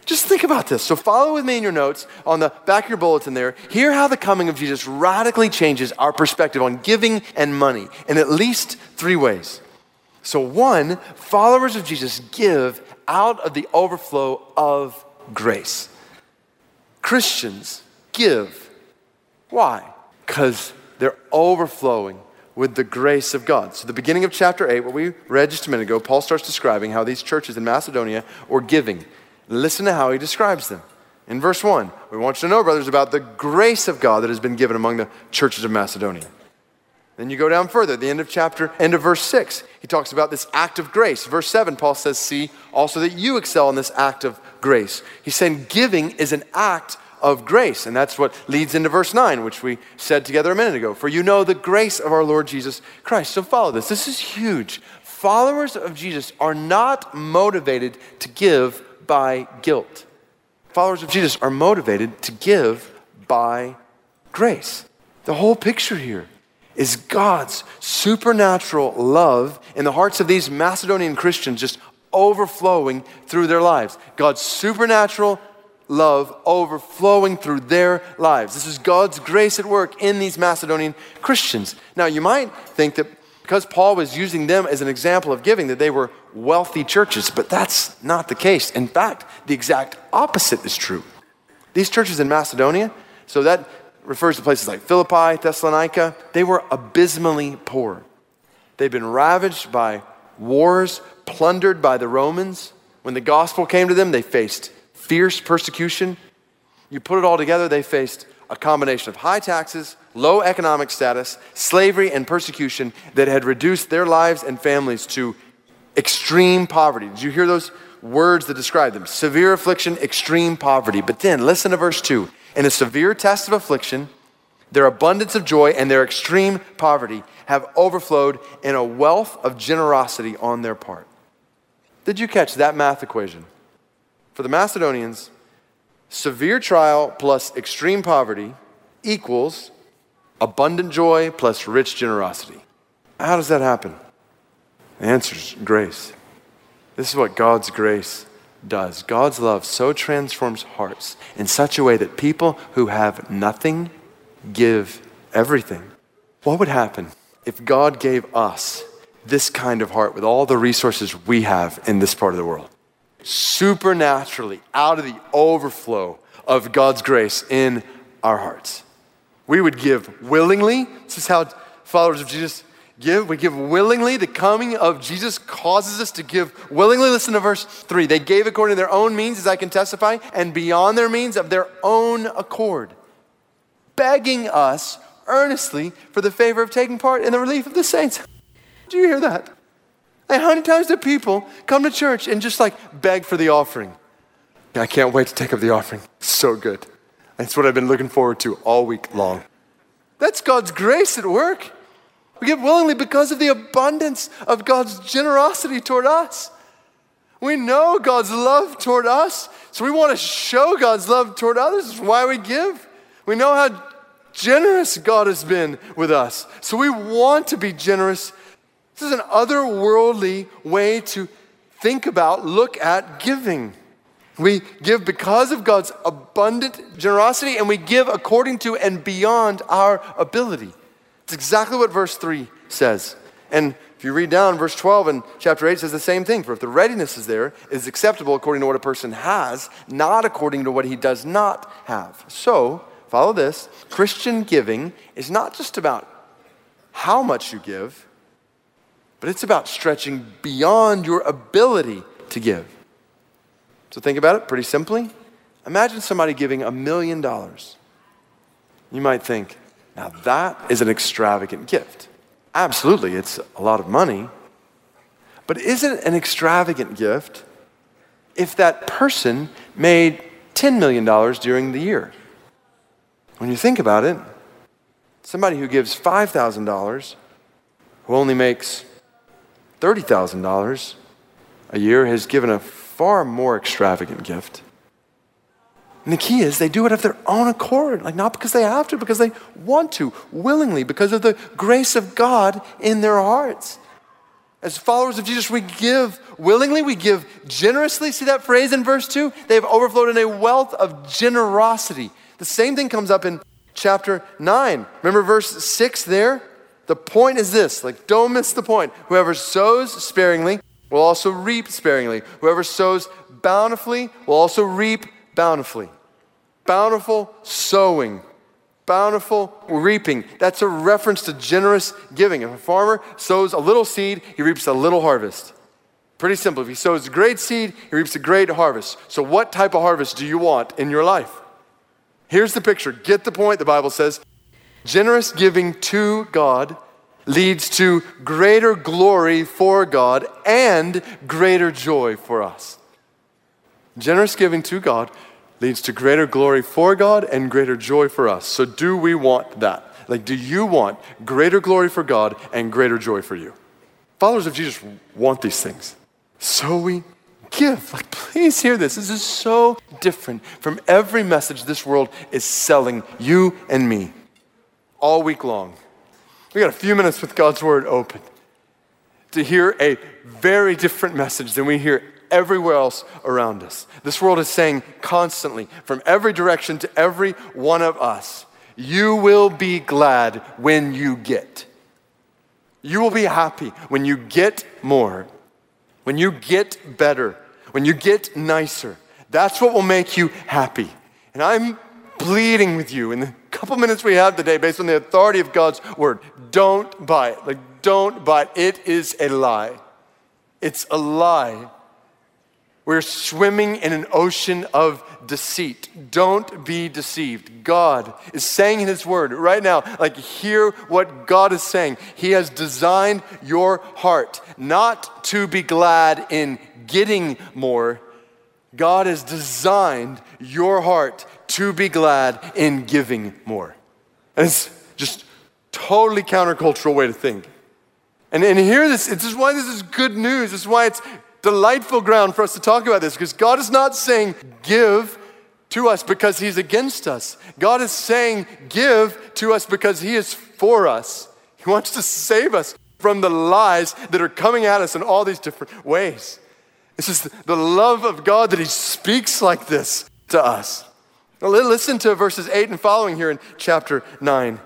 S7: Just think about this. So, follow with me in your notes on the back of your bulletin there. Hear how the coming of Jesus radically changes our perspective on giving and money in at least three ways. So, one, followers of Jesus give out of the overflow of grace. Christians give. Why? Because they're overflowing with the grace of God. So, the beginning of chapter 8, what we read just a minute ago, Paul starts describing how these churches in Macedonia were giving. Listen to how he describes them. In verse 1, we want you to know, brothers, about the grace of God that has been given among the churches of Macedonia. Then you go down further, the end of chapter, end of verse 6. He talks about this act of grace. Verse 7, Paul says, See also that you excel in this act of grace. He's saying giving is an act of grace. And that's what leads into verse 9, which we said together a minute ago. For you know the grace of our Lord Jesus Christ. So follow this. This is huge. Followers of Jesus are not motivated to give by guilt. Followers of Jesus are motivated to give by grace. The whole picture here is God's supernatural love in the hearts of these Macedonian Christians just overflowing through their lives. God's supernatural love overflowing through their lives. This is God's grace at work in these Macedonian Christians. Now, you might think that because Paul was using them as an example of giving, that they were wealthy churches, but that's not the case. In fact, the exact opposite is true. These churches in Macedonia, so that refers to places like Philippi, Thessalonica, they were abysmally poor. They'd been ravaged by wars, plundered by the Romans, When the gospel came to them, they faced fierce persecution. You put it all together, they faced a combination of high taxes, low economic status, slavery, and persecution that had reduced their lives and families to extreme poverty. Did you hear those words that describe them? Severe affliction, extreme poverty. But then listen to verse 2. In a severe test of affliction, their abundance of joy and their extreme poverty have overflowed in a wealth of generosity on their part. Did you catch that math equation? For the Macedonians, severe trial plus extreme poverty equals abundant joy plus rich generosity. How does that happen? The answer is grace. This is what God's grace does. God's love so transforms hearts in such a way that people who have nothing give everything. What would happen if God gave us this kind of heart with all the resources we have in this part of the world? Supernaturally, out of the overflow of God's grace in our hearts. We would give willingly. This is how followers of Jesus give. We give willingly. The coming of Jesus causes us to give willingly. Listen to verse 3. They gave according to their own means, as I can testify, and beyond their means of their own accord, begging us earnestly for the favor of taking part in the relief of the saints. Do you hear that? And how many times do people come to church and just like beg for the offering? I can't wait to take up the offering. So good. That's what I've been looking forward to all week long. That's God's grace at work. We give willingly because of the abundance of God's generosity toward us. We know God's love toward us, so we want to show God's love toward others. Why we give. We know how generous God has been with us, so we want to be generous. This is an otherworldly way to think about, look at giving. We give because of God's abundant generosity, and we give according to and beyond our ability. It's exactly what verse 3 says. And if you read down, verse 12 and chapter 8 says the same thing. For if the readiness is there, it is acceptable according to what a person has, not according to what he does not have. So, follow this Christian giving is not just about how much you give, but it's about stretching beyond your ability to give. So think about it pretty simply. Imagine somebody giving a million dollars. You might think, now that is an extravagant gift. Absolutely, it's a lot of money. But is it an extravagant gift if that person made $10 million during the year? When you think about it, somebody who gives $5,000 who only makes $30,000 a year has given a far more extravagant gift. And the key is they do it of their own accord, like not because they have to, because they want to, willingly, because of the grace of God in their hearts. As followers of Jesus, we give willingly, we give generously. See that phrase in verse 2? They have overflowed in a wealth of generosity. The same thing comes up in chapter 9. Remember verse 6 there? The point is this like, don't miss the point. Whoever sows sparingly will also reap sparingly. Whoever sows bountifully will also reap bountifully. Bountiful sowing, bountiful reaping. That's a reference to generous giving. If a farmer sows a little seed, he reaps a little harvest. Pretty simple. If he sows a great seed, he reaps a great harvest. So, what type of harvest do you want in your life? Here's the picture. Get the point, the Bible says. Generous giving to God leads to greater glory for God and greater joy for us. Generous giving to God leads to greater glory for God and greater joy for us. So, do we want that? Like, do you want greater glory for God and greater joy for you? Followers of Jesus want these things. So we give. Like, please hear this. This is so different from every message this world is selling you and me all week long. We got a few minutes with God's word open to hear a very different message than we hear everywhere else around us. This world is saying constantly, from every direction to every one of us, you will be glad when you get. You will be happy when you get more, when you get better, when you get nicer. That's what will make you happy. And I'm pleading with you in the couple minutes we have today, based on the authority of God's word, don't buy it. Like, don't buy it. It is a lie. It's a lie. We're swimming in an ocean of deceit. Don't be deceived. God is saying in His Word right now, like, hear what God is saying. He has designed your heart not to be glad in getting more. God has designed your heart to be glad in giving more. And it's just totally countercultural way to think. And, and hear this, this is why this is good news. This is why it's delightful ground for us to talk about this, because God is not saying give to us because He's against us. God is saying give to us because He is for us. He wants to save us from the lies that are coming at us in all these different ways. This is the love of God that He speaks like this to us. Listen to verses 8 and following here in chapter 9.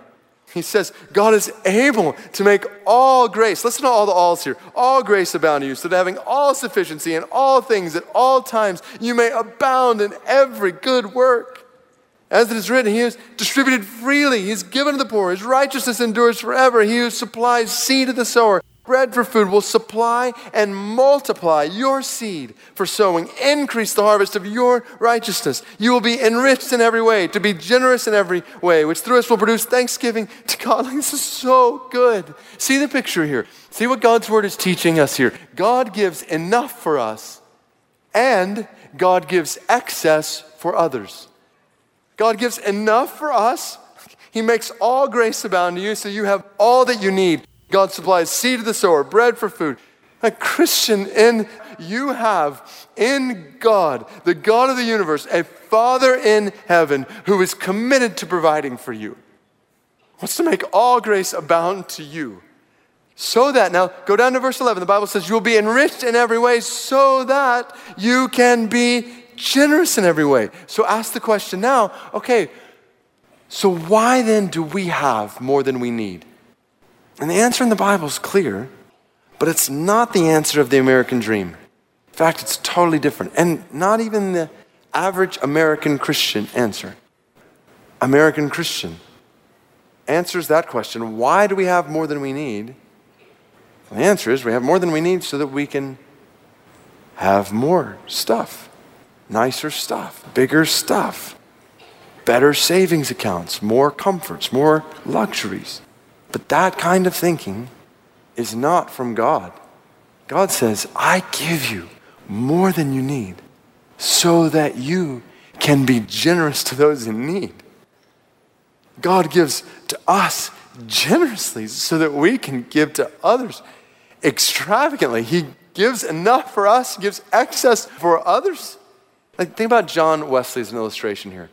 S7: He says, God is able to make all grace, listen to all the alls here, all grace abound to you, so that having all sufficiency in all things at all times, you may abound in every good work. As it is written, He is distributed freely, He's given to the poor, His righteousness endures forever. He who supplies seed to the sower, bread for food, will supply and multiply your seed for sowing, increase the harvest of your righteousness. You will be enriched in every way, to be generous in every way, which through us will produce thanksgiving to God. *laughs* This is so good. See the picture here. See what God's word is teaching us here. God gives enough for us, and God gives excess for others. God gives enough for us. He makes all grace abound to you, so you have all that you need. God supplies seed to the sower, bread for food. A Christian in you have in God, the God of the universe, a Father in heaven who is committed to providing for you. Wants to make all grace abound to you. So that, now go down to verse 11. The Bible says, You'll be enriched in every way so that you can be generous in every way. So ask the question now okay, so why then do we have more than we need? And the answer in the Bible is clear, but it's not the answer of the American dream. In fact, it's totally different, and not even the average American Christian answer. American Christian answers that question why do we have more than we need? The answer is we have more than we need so that we can have more stuff, nicer stuff, bigger stuff, better savings accounts, more comforts, more luxuries. But that kind of thinking is not from God. God says, I give you more than you need so that you can be generous to those in need. God gives to us generously so that we can give to others extravagantly. He gives enough for us, gives excess for others. Like, think about John Wesley as an illustration here.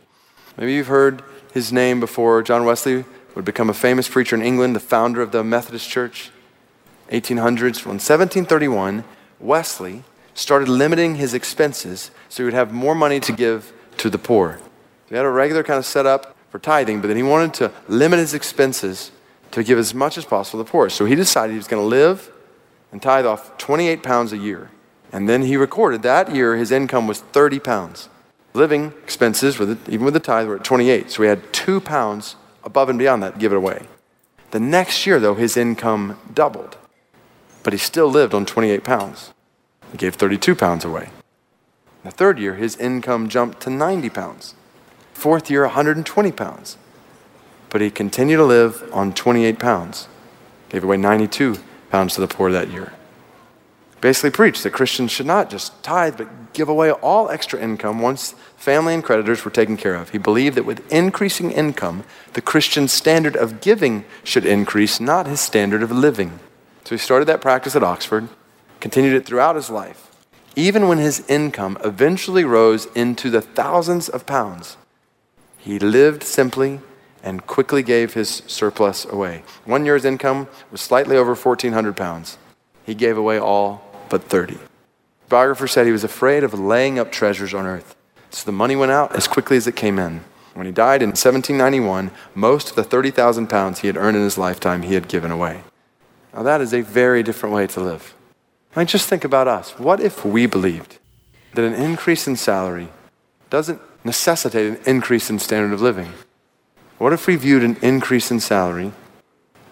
S7: Maybe you've heard his name before. John Wesley would become a famous preacher in England, the founder of the Methodist Church, 1800s. Well, in 1731, Wesley started limiting his expenses so he would have more money to give to the poor. He had a regular kind of setup for tithing, but then he wanted to limit his expenses to give as much as possible to the poor. So he decided he was going to live and tithe off 28 pounds a year. And then he recorded that year his income was 30 pounds. Living expenses, with it, even with the tithe, were at 28. So he had two pounds above and beyond that give it away. The next year, though, his income doubled, but he still lived on 28 pounds. He gave 32 pounds away. The third year, his income jumped to 90 pounds. Fourth year, 120 pounds. But he continued to live on 28 pounds. Gave away 92 pounds to the poor that year. Basically, preached that Christians should not just tithe, but give away all extra income once family and creditors were taken care of. He believed that with increasing income, the Christian standard of giving should increase, not his standard of living. So he started that practice at Oxford, continued it throughout his life. Even when his income eventually rose into the thousands of pounds, he lived simply and quickly gave his surplus away. One year's income was slightly over 1,400 pounds. He gave away all but 30. Biographer said he was afraid of laying up treasures on earth. So the money went out as quickly as it came in. When he died in 1791, most of the 30,000 pounds he had earned in his lifetime he had given away. Now that is a very different way to live. I mean, just think about us. What if we believed that an increase in salary doesn't necessitate an increase in standard of living? What if we viewed an increase in salary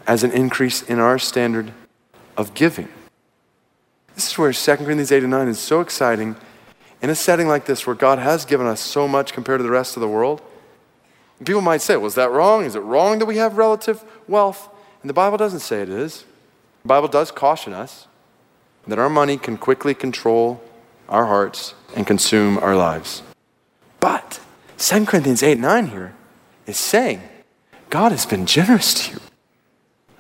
S7: as an increase in our standard of giving? This is where 2 Corinthians 8 and 9 is so exciting in a setting like this where God has given us so much compared to the rest of the world, people might say, Was that wrong? Is it wrong that we have relative wealth? And the Bible doesn't say it is. The Bible does caution us that our money can quickly control our hearts and consume our lives. But 2 Corinthians 8 9 here is saying, God has been generous to you.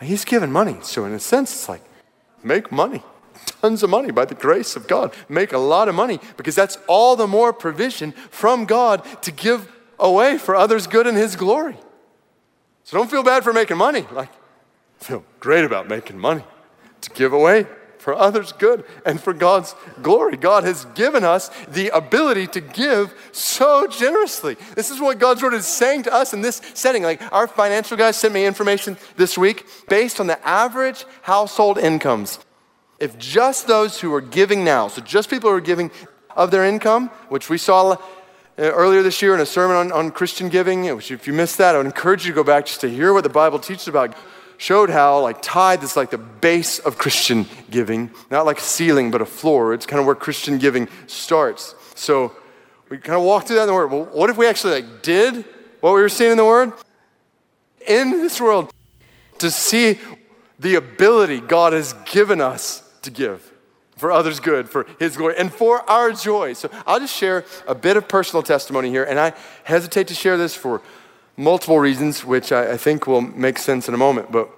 S7: He's given money. So, in a sense, it's like, make money. Tons of money by the grace of God. Make a lot of money because that's all the more provision from God to give away for others' good and His glory. So, don't feel bad for making money. Like, feel great about making money to give away for others' good and for God's glory. God has given us the ability to give so generously. This is what God's word is saying to us in this setting. Like our financial guys sent me information this week based on the average household incomes. If just those who are giving now, so just people who are giving of their income, which we saw uh, earlier this year in a sermon on, on Christian giving, which if you missed that, I would encourage you to go back just to hear what the Bible teaches about showed how like tithe is like the base of Christian giving, not like a ceiling, but a floor. It's kind of where Christian giving starts. So we kind of walked through that in the Word. Well, what if we actually like did what we were seeing in the Word? In this world, to see the ability God has given us to give for others' good, for His glory, and for our joy. So I'll just share a bit of personal testimony here, and I hesitate to share this for multiple reasons, which I, I think will make sense in a moment. But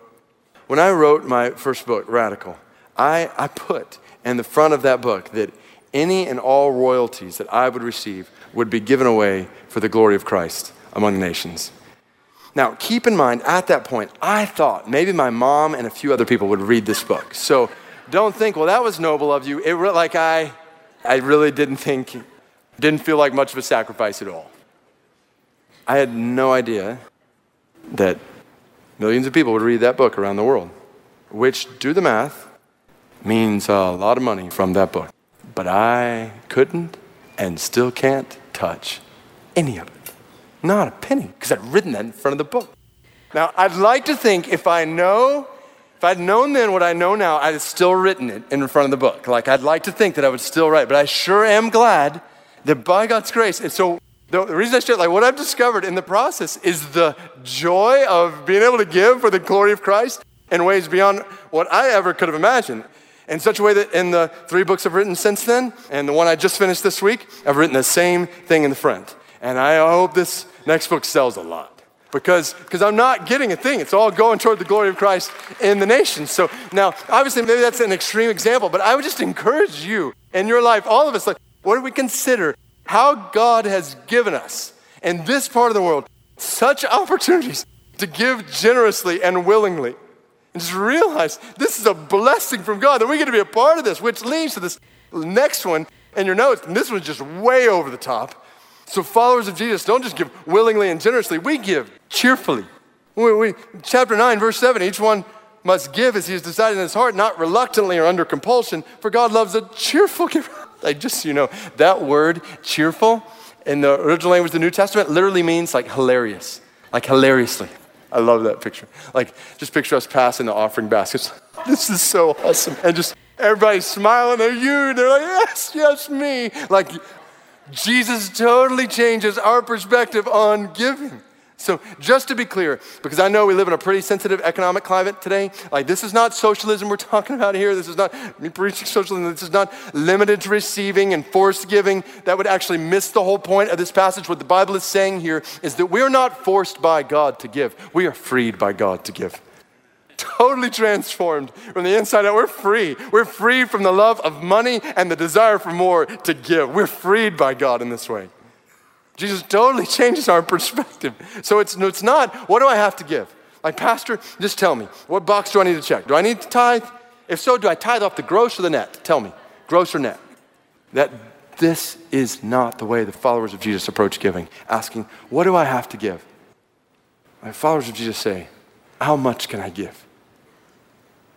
S7: when I wrote my first book, Radical, I, I put in the front of that book that any and all royalties that I would receive would be given away for the glory of Christ among the nations. Now, keep in mind, at that point, I thought maybe my mom and a few other people would read this book. So don't think, well, that was noble of you. It re- like I, I really didn't think, didn't feel like much of a sacrifice at all. I had no idea that millions of people would read that book around the world, which, do the math, means a lot of money from that book. But I couldn't and still can't touch any of it. Not a penny, because I'd written that in front of the book. Now, I'd like to think if I know, if I'd known then what I know now, I'd have still written it in front of the book. Like, I'd like to think that I would still write, but I sure am glad that by God's grace, and so the, reason I share, like, what I've discovered in the process is the joy of being able to give for the glory of Christ in ways beyond what I ever could have imagined. In such a way that in the three books I've written since then, and the one I just finished this week, I've written the same thing in the front. And I hope this next book sells a lot. Because, because I'm not getting a thing. It's all going toward the glory of Christ in the nations. So now, obviously, maybe that's an extreme example, but I would just encourage you in your life, all of us, like, what do we consider how God has given us in this part of the world such opportunities to give generously and willingly. And just realize this is a blessing from God that we get to be a part of this, which leads to this next one in your notes. And this one's just way over the top. So, followers of Jesus don't just give willingly and generously, we give cheerfully. We, we, chapter 9, verse 7 each one must give as he has decided in his heart, not reluctantly or under compulsion, for God loves a cheerful *laughs* giver. Like, just so you know, that word, cheerful, in the original language of the New Testament, literally means like hilarious, like hilariously. I love that picture. Like, just picture us passing the offering baskets. *laughs* This is so awesome. And just everybody smiling at you. They're like, yes, yes, me. Like, Jesus totally changes our perspective on giving. So, just to be clear, because I know we live in a pretty sensitive economic climate today, like this is not socialism we're *laughs* talking about here. This is not me preaching socialism. This is not limited to receiving and forced giving. That would actually miss the whole point of this passage. What the Bible is saying here is that we're not forced by God to give, we are freed by God to give. Totally transformed from the inside out. We're free. We're free from the love of money and the desire for more to give. We're freed by God in this way. Jesus totally *laughs* changes our perspective. So it's, it's not, what do I have to give? Like, Pastor, just tell me, what box do I need to check? Do I need to tithe? If so, do I tithe off the gross or the net? Tell me, gross or net? That this is not the way the followers of Jesus approach giving, asking, what do I have to give? My followers of Jesus say, how much can I give?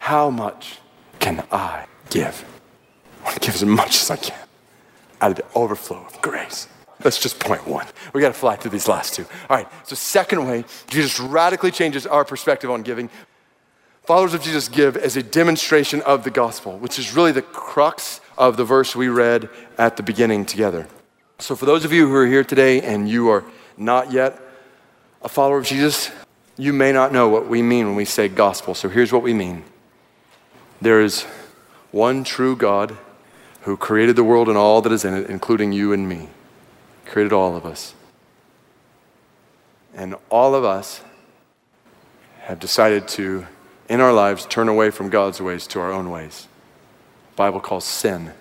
S7: How much can I give? I want to give as much as I can out of the overflow of grace. That's just point one. We got to fly through these last two. All right, so second way, Jesus radically changes our perspective on giving. Followers of Jesus give as a demonstration of the gospel, which is really the crux of the verse we read at the beginning together. So, for those of you who are here today and you are not yet a follower of Jesus, you may not know what we mean when we say gospel. So, here's what we mean there is one true God who created the world and all that is in it, including you and me, created all of us. And all of us have decided to, in our lives, turn away from God's ways to our own ways. The Bible calls sin.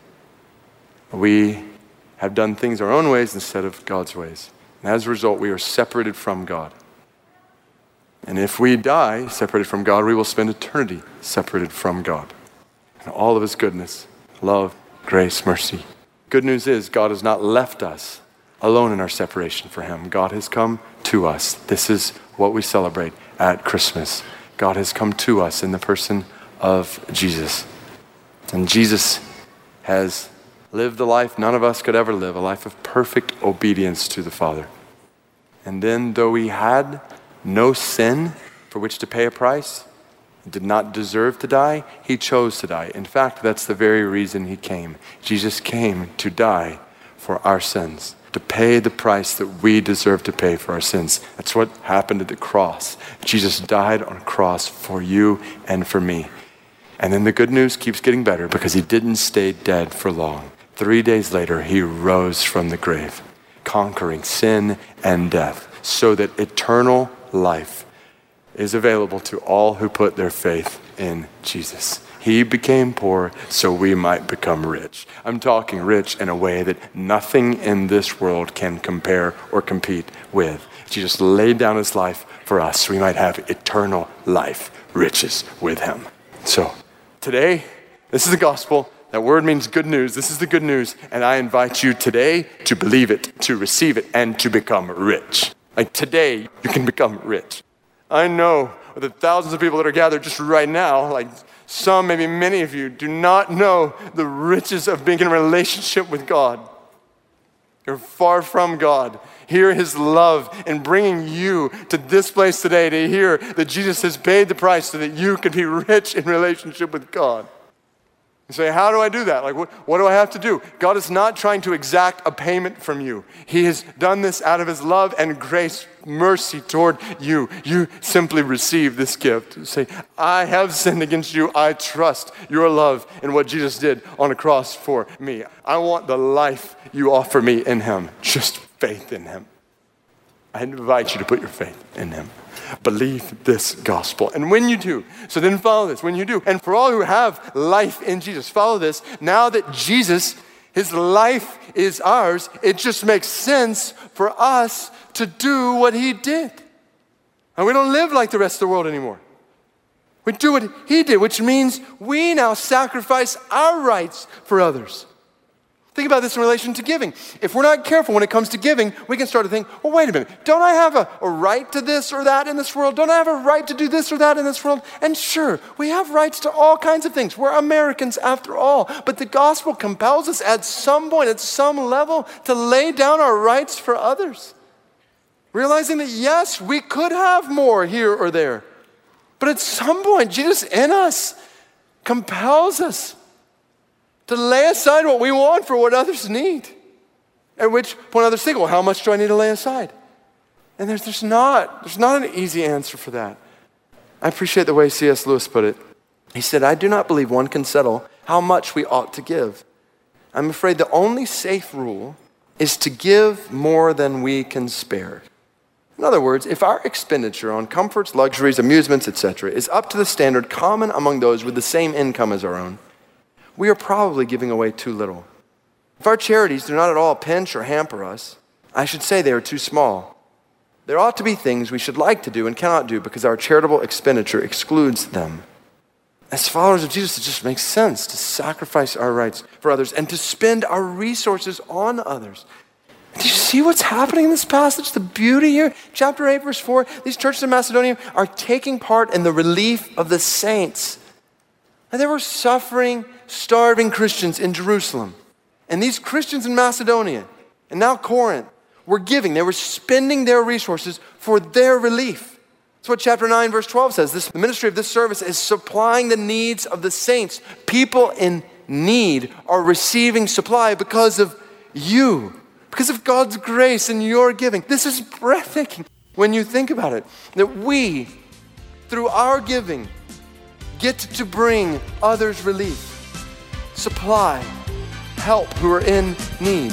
S7: We have done things our own ways instead of God's ways. And as a result, we are separated from God. And if we die separated from God, we will spend eternity separated from God. And all of His goodness, love, grace, mercy. Good news is, God has not left us alone in our separation from Him. God has come to us. This is what we celebrate at Christmas. God has come to us in the person of Jesus. And Jesus has lived the life none of us could ever live a life of perfect obedience to the Father. And then, though he had no sin for which to pay a price, did not deserve to die, he chose to die. In fact, that's the very reason he came. Jesus came to die for our sins, to pay the price that we deserve to pay for our sins. That's what happened at the cross. Jesus died on a cross for you and for me. And then the good news keeps getting better because he didn't stay dead for long. Three days later, he rose from the grave, conquering sin and death, so that eternal life is available to all who put their faith in Jesus. He became poor so we might become rich. I'm talking rich in a way that nothing in this world can compare or compete with. Jesus laid down his life for us so we might have eternal life, riches with him. So, today, this is the gospel. That word means good news. This is the good news. And I invite you today to believe it, to receive it, and to become rich. Like today, you can become rich. I know the thousands of people that are gathered just right now, like some, maybe many of you, do not know the riches of being in relationship with God. You're far from God. Hear his love in bringing you to this place today to hear that Jesus has paid the price so that you can be rich in relationship with God. You say, How do I do that? Like, what, what do I have to do? God is not trying to exact a payment from you. He has done this out of His love and grace, mercy toward you. You simply receive this gift. Say, I have sinned against you. I trust your love in what Jesus did on a cross for me. I want the life you offer me in Him, just faith in Him. I invite you to put your faith in Him. Believe this gospel. And when you do, so then follow this. When you do, and for all who have life in Jesus, follow this. Now that Jesus, his life is ours, it just makes sense for us to do what he did. And we don't live like the rest of the world anymore. We do what he did, which means we now sacrifice our rights for others. Think about this in relation to giving. If we're not careful when it comes to giving, we can start to think, well, wait a minute, don't I have a, a, right to this or that in this world? Don't I have a right to do this or that in this world? And sure, we have rights to all kinds of things. We're Americans after all. But the gospel compels us at some point, at some level, to lay down our rights for others. Realizing that, yes, we could have more here or there. But at some point, Jesus in us compels us to lay aside what we want for what others need. At which point others think, well, how much do I need to lay aside? And there's, there's, not, there's not an easy answer for that. I appreciate the way C.S. Lewis put it. He said, I do not believe one can settle how much we ought to give. I'm afraid the only safe rule is to give more than we can spare. In other words, if our expenditure on comforts, luxuries, amusements, etc., is up to the standard common among those with the same income as our own, we are probably giving away too little. If our charities do not at all pinch or hamper us, I should say they are too small. There ought to be things we should like to do and cannot do because our charitable expenditure excludes them. As followers of Jesus, it just makes sense to sacrifice our rights for others and to spend our resources on others. Do you see what's happening in this passage? The beauty here? Chapter 8, verse 4 these churches in Macedonia are taking part in the relief of the saints. And there were suffering, starving Christians in Jerusalem. And these Christians in Macedonia and now Corinth were giving, they were spending their resources for their relief. That's what chapter 9, verse 12 says. This, the ministry of this service is supplying the needs of the saints. People in
S2: need are receiving supply because of you, because of God's grace and your giving. This is breathtaking when you think about it that we, through our giving, get to bring others relief, supply, help who are in need.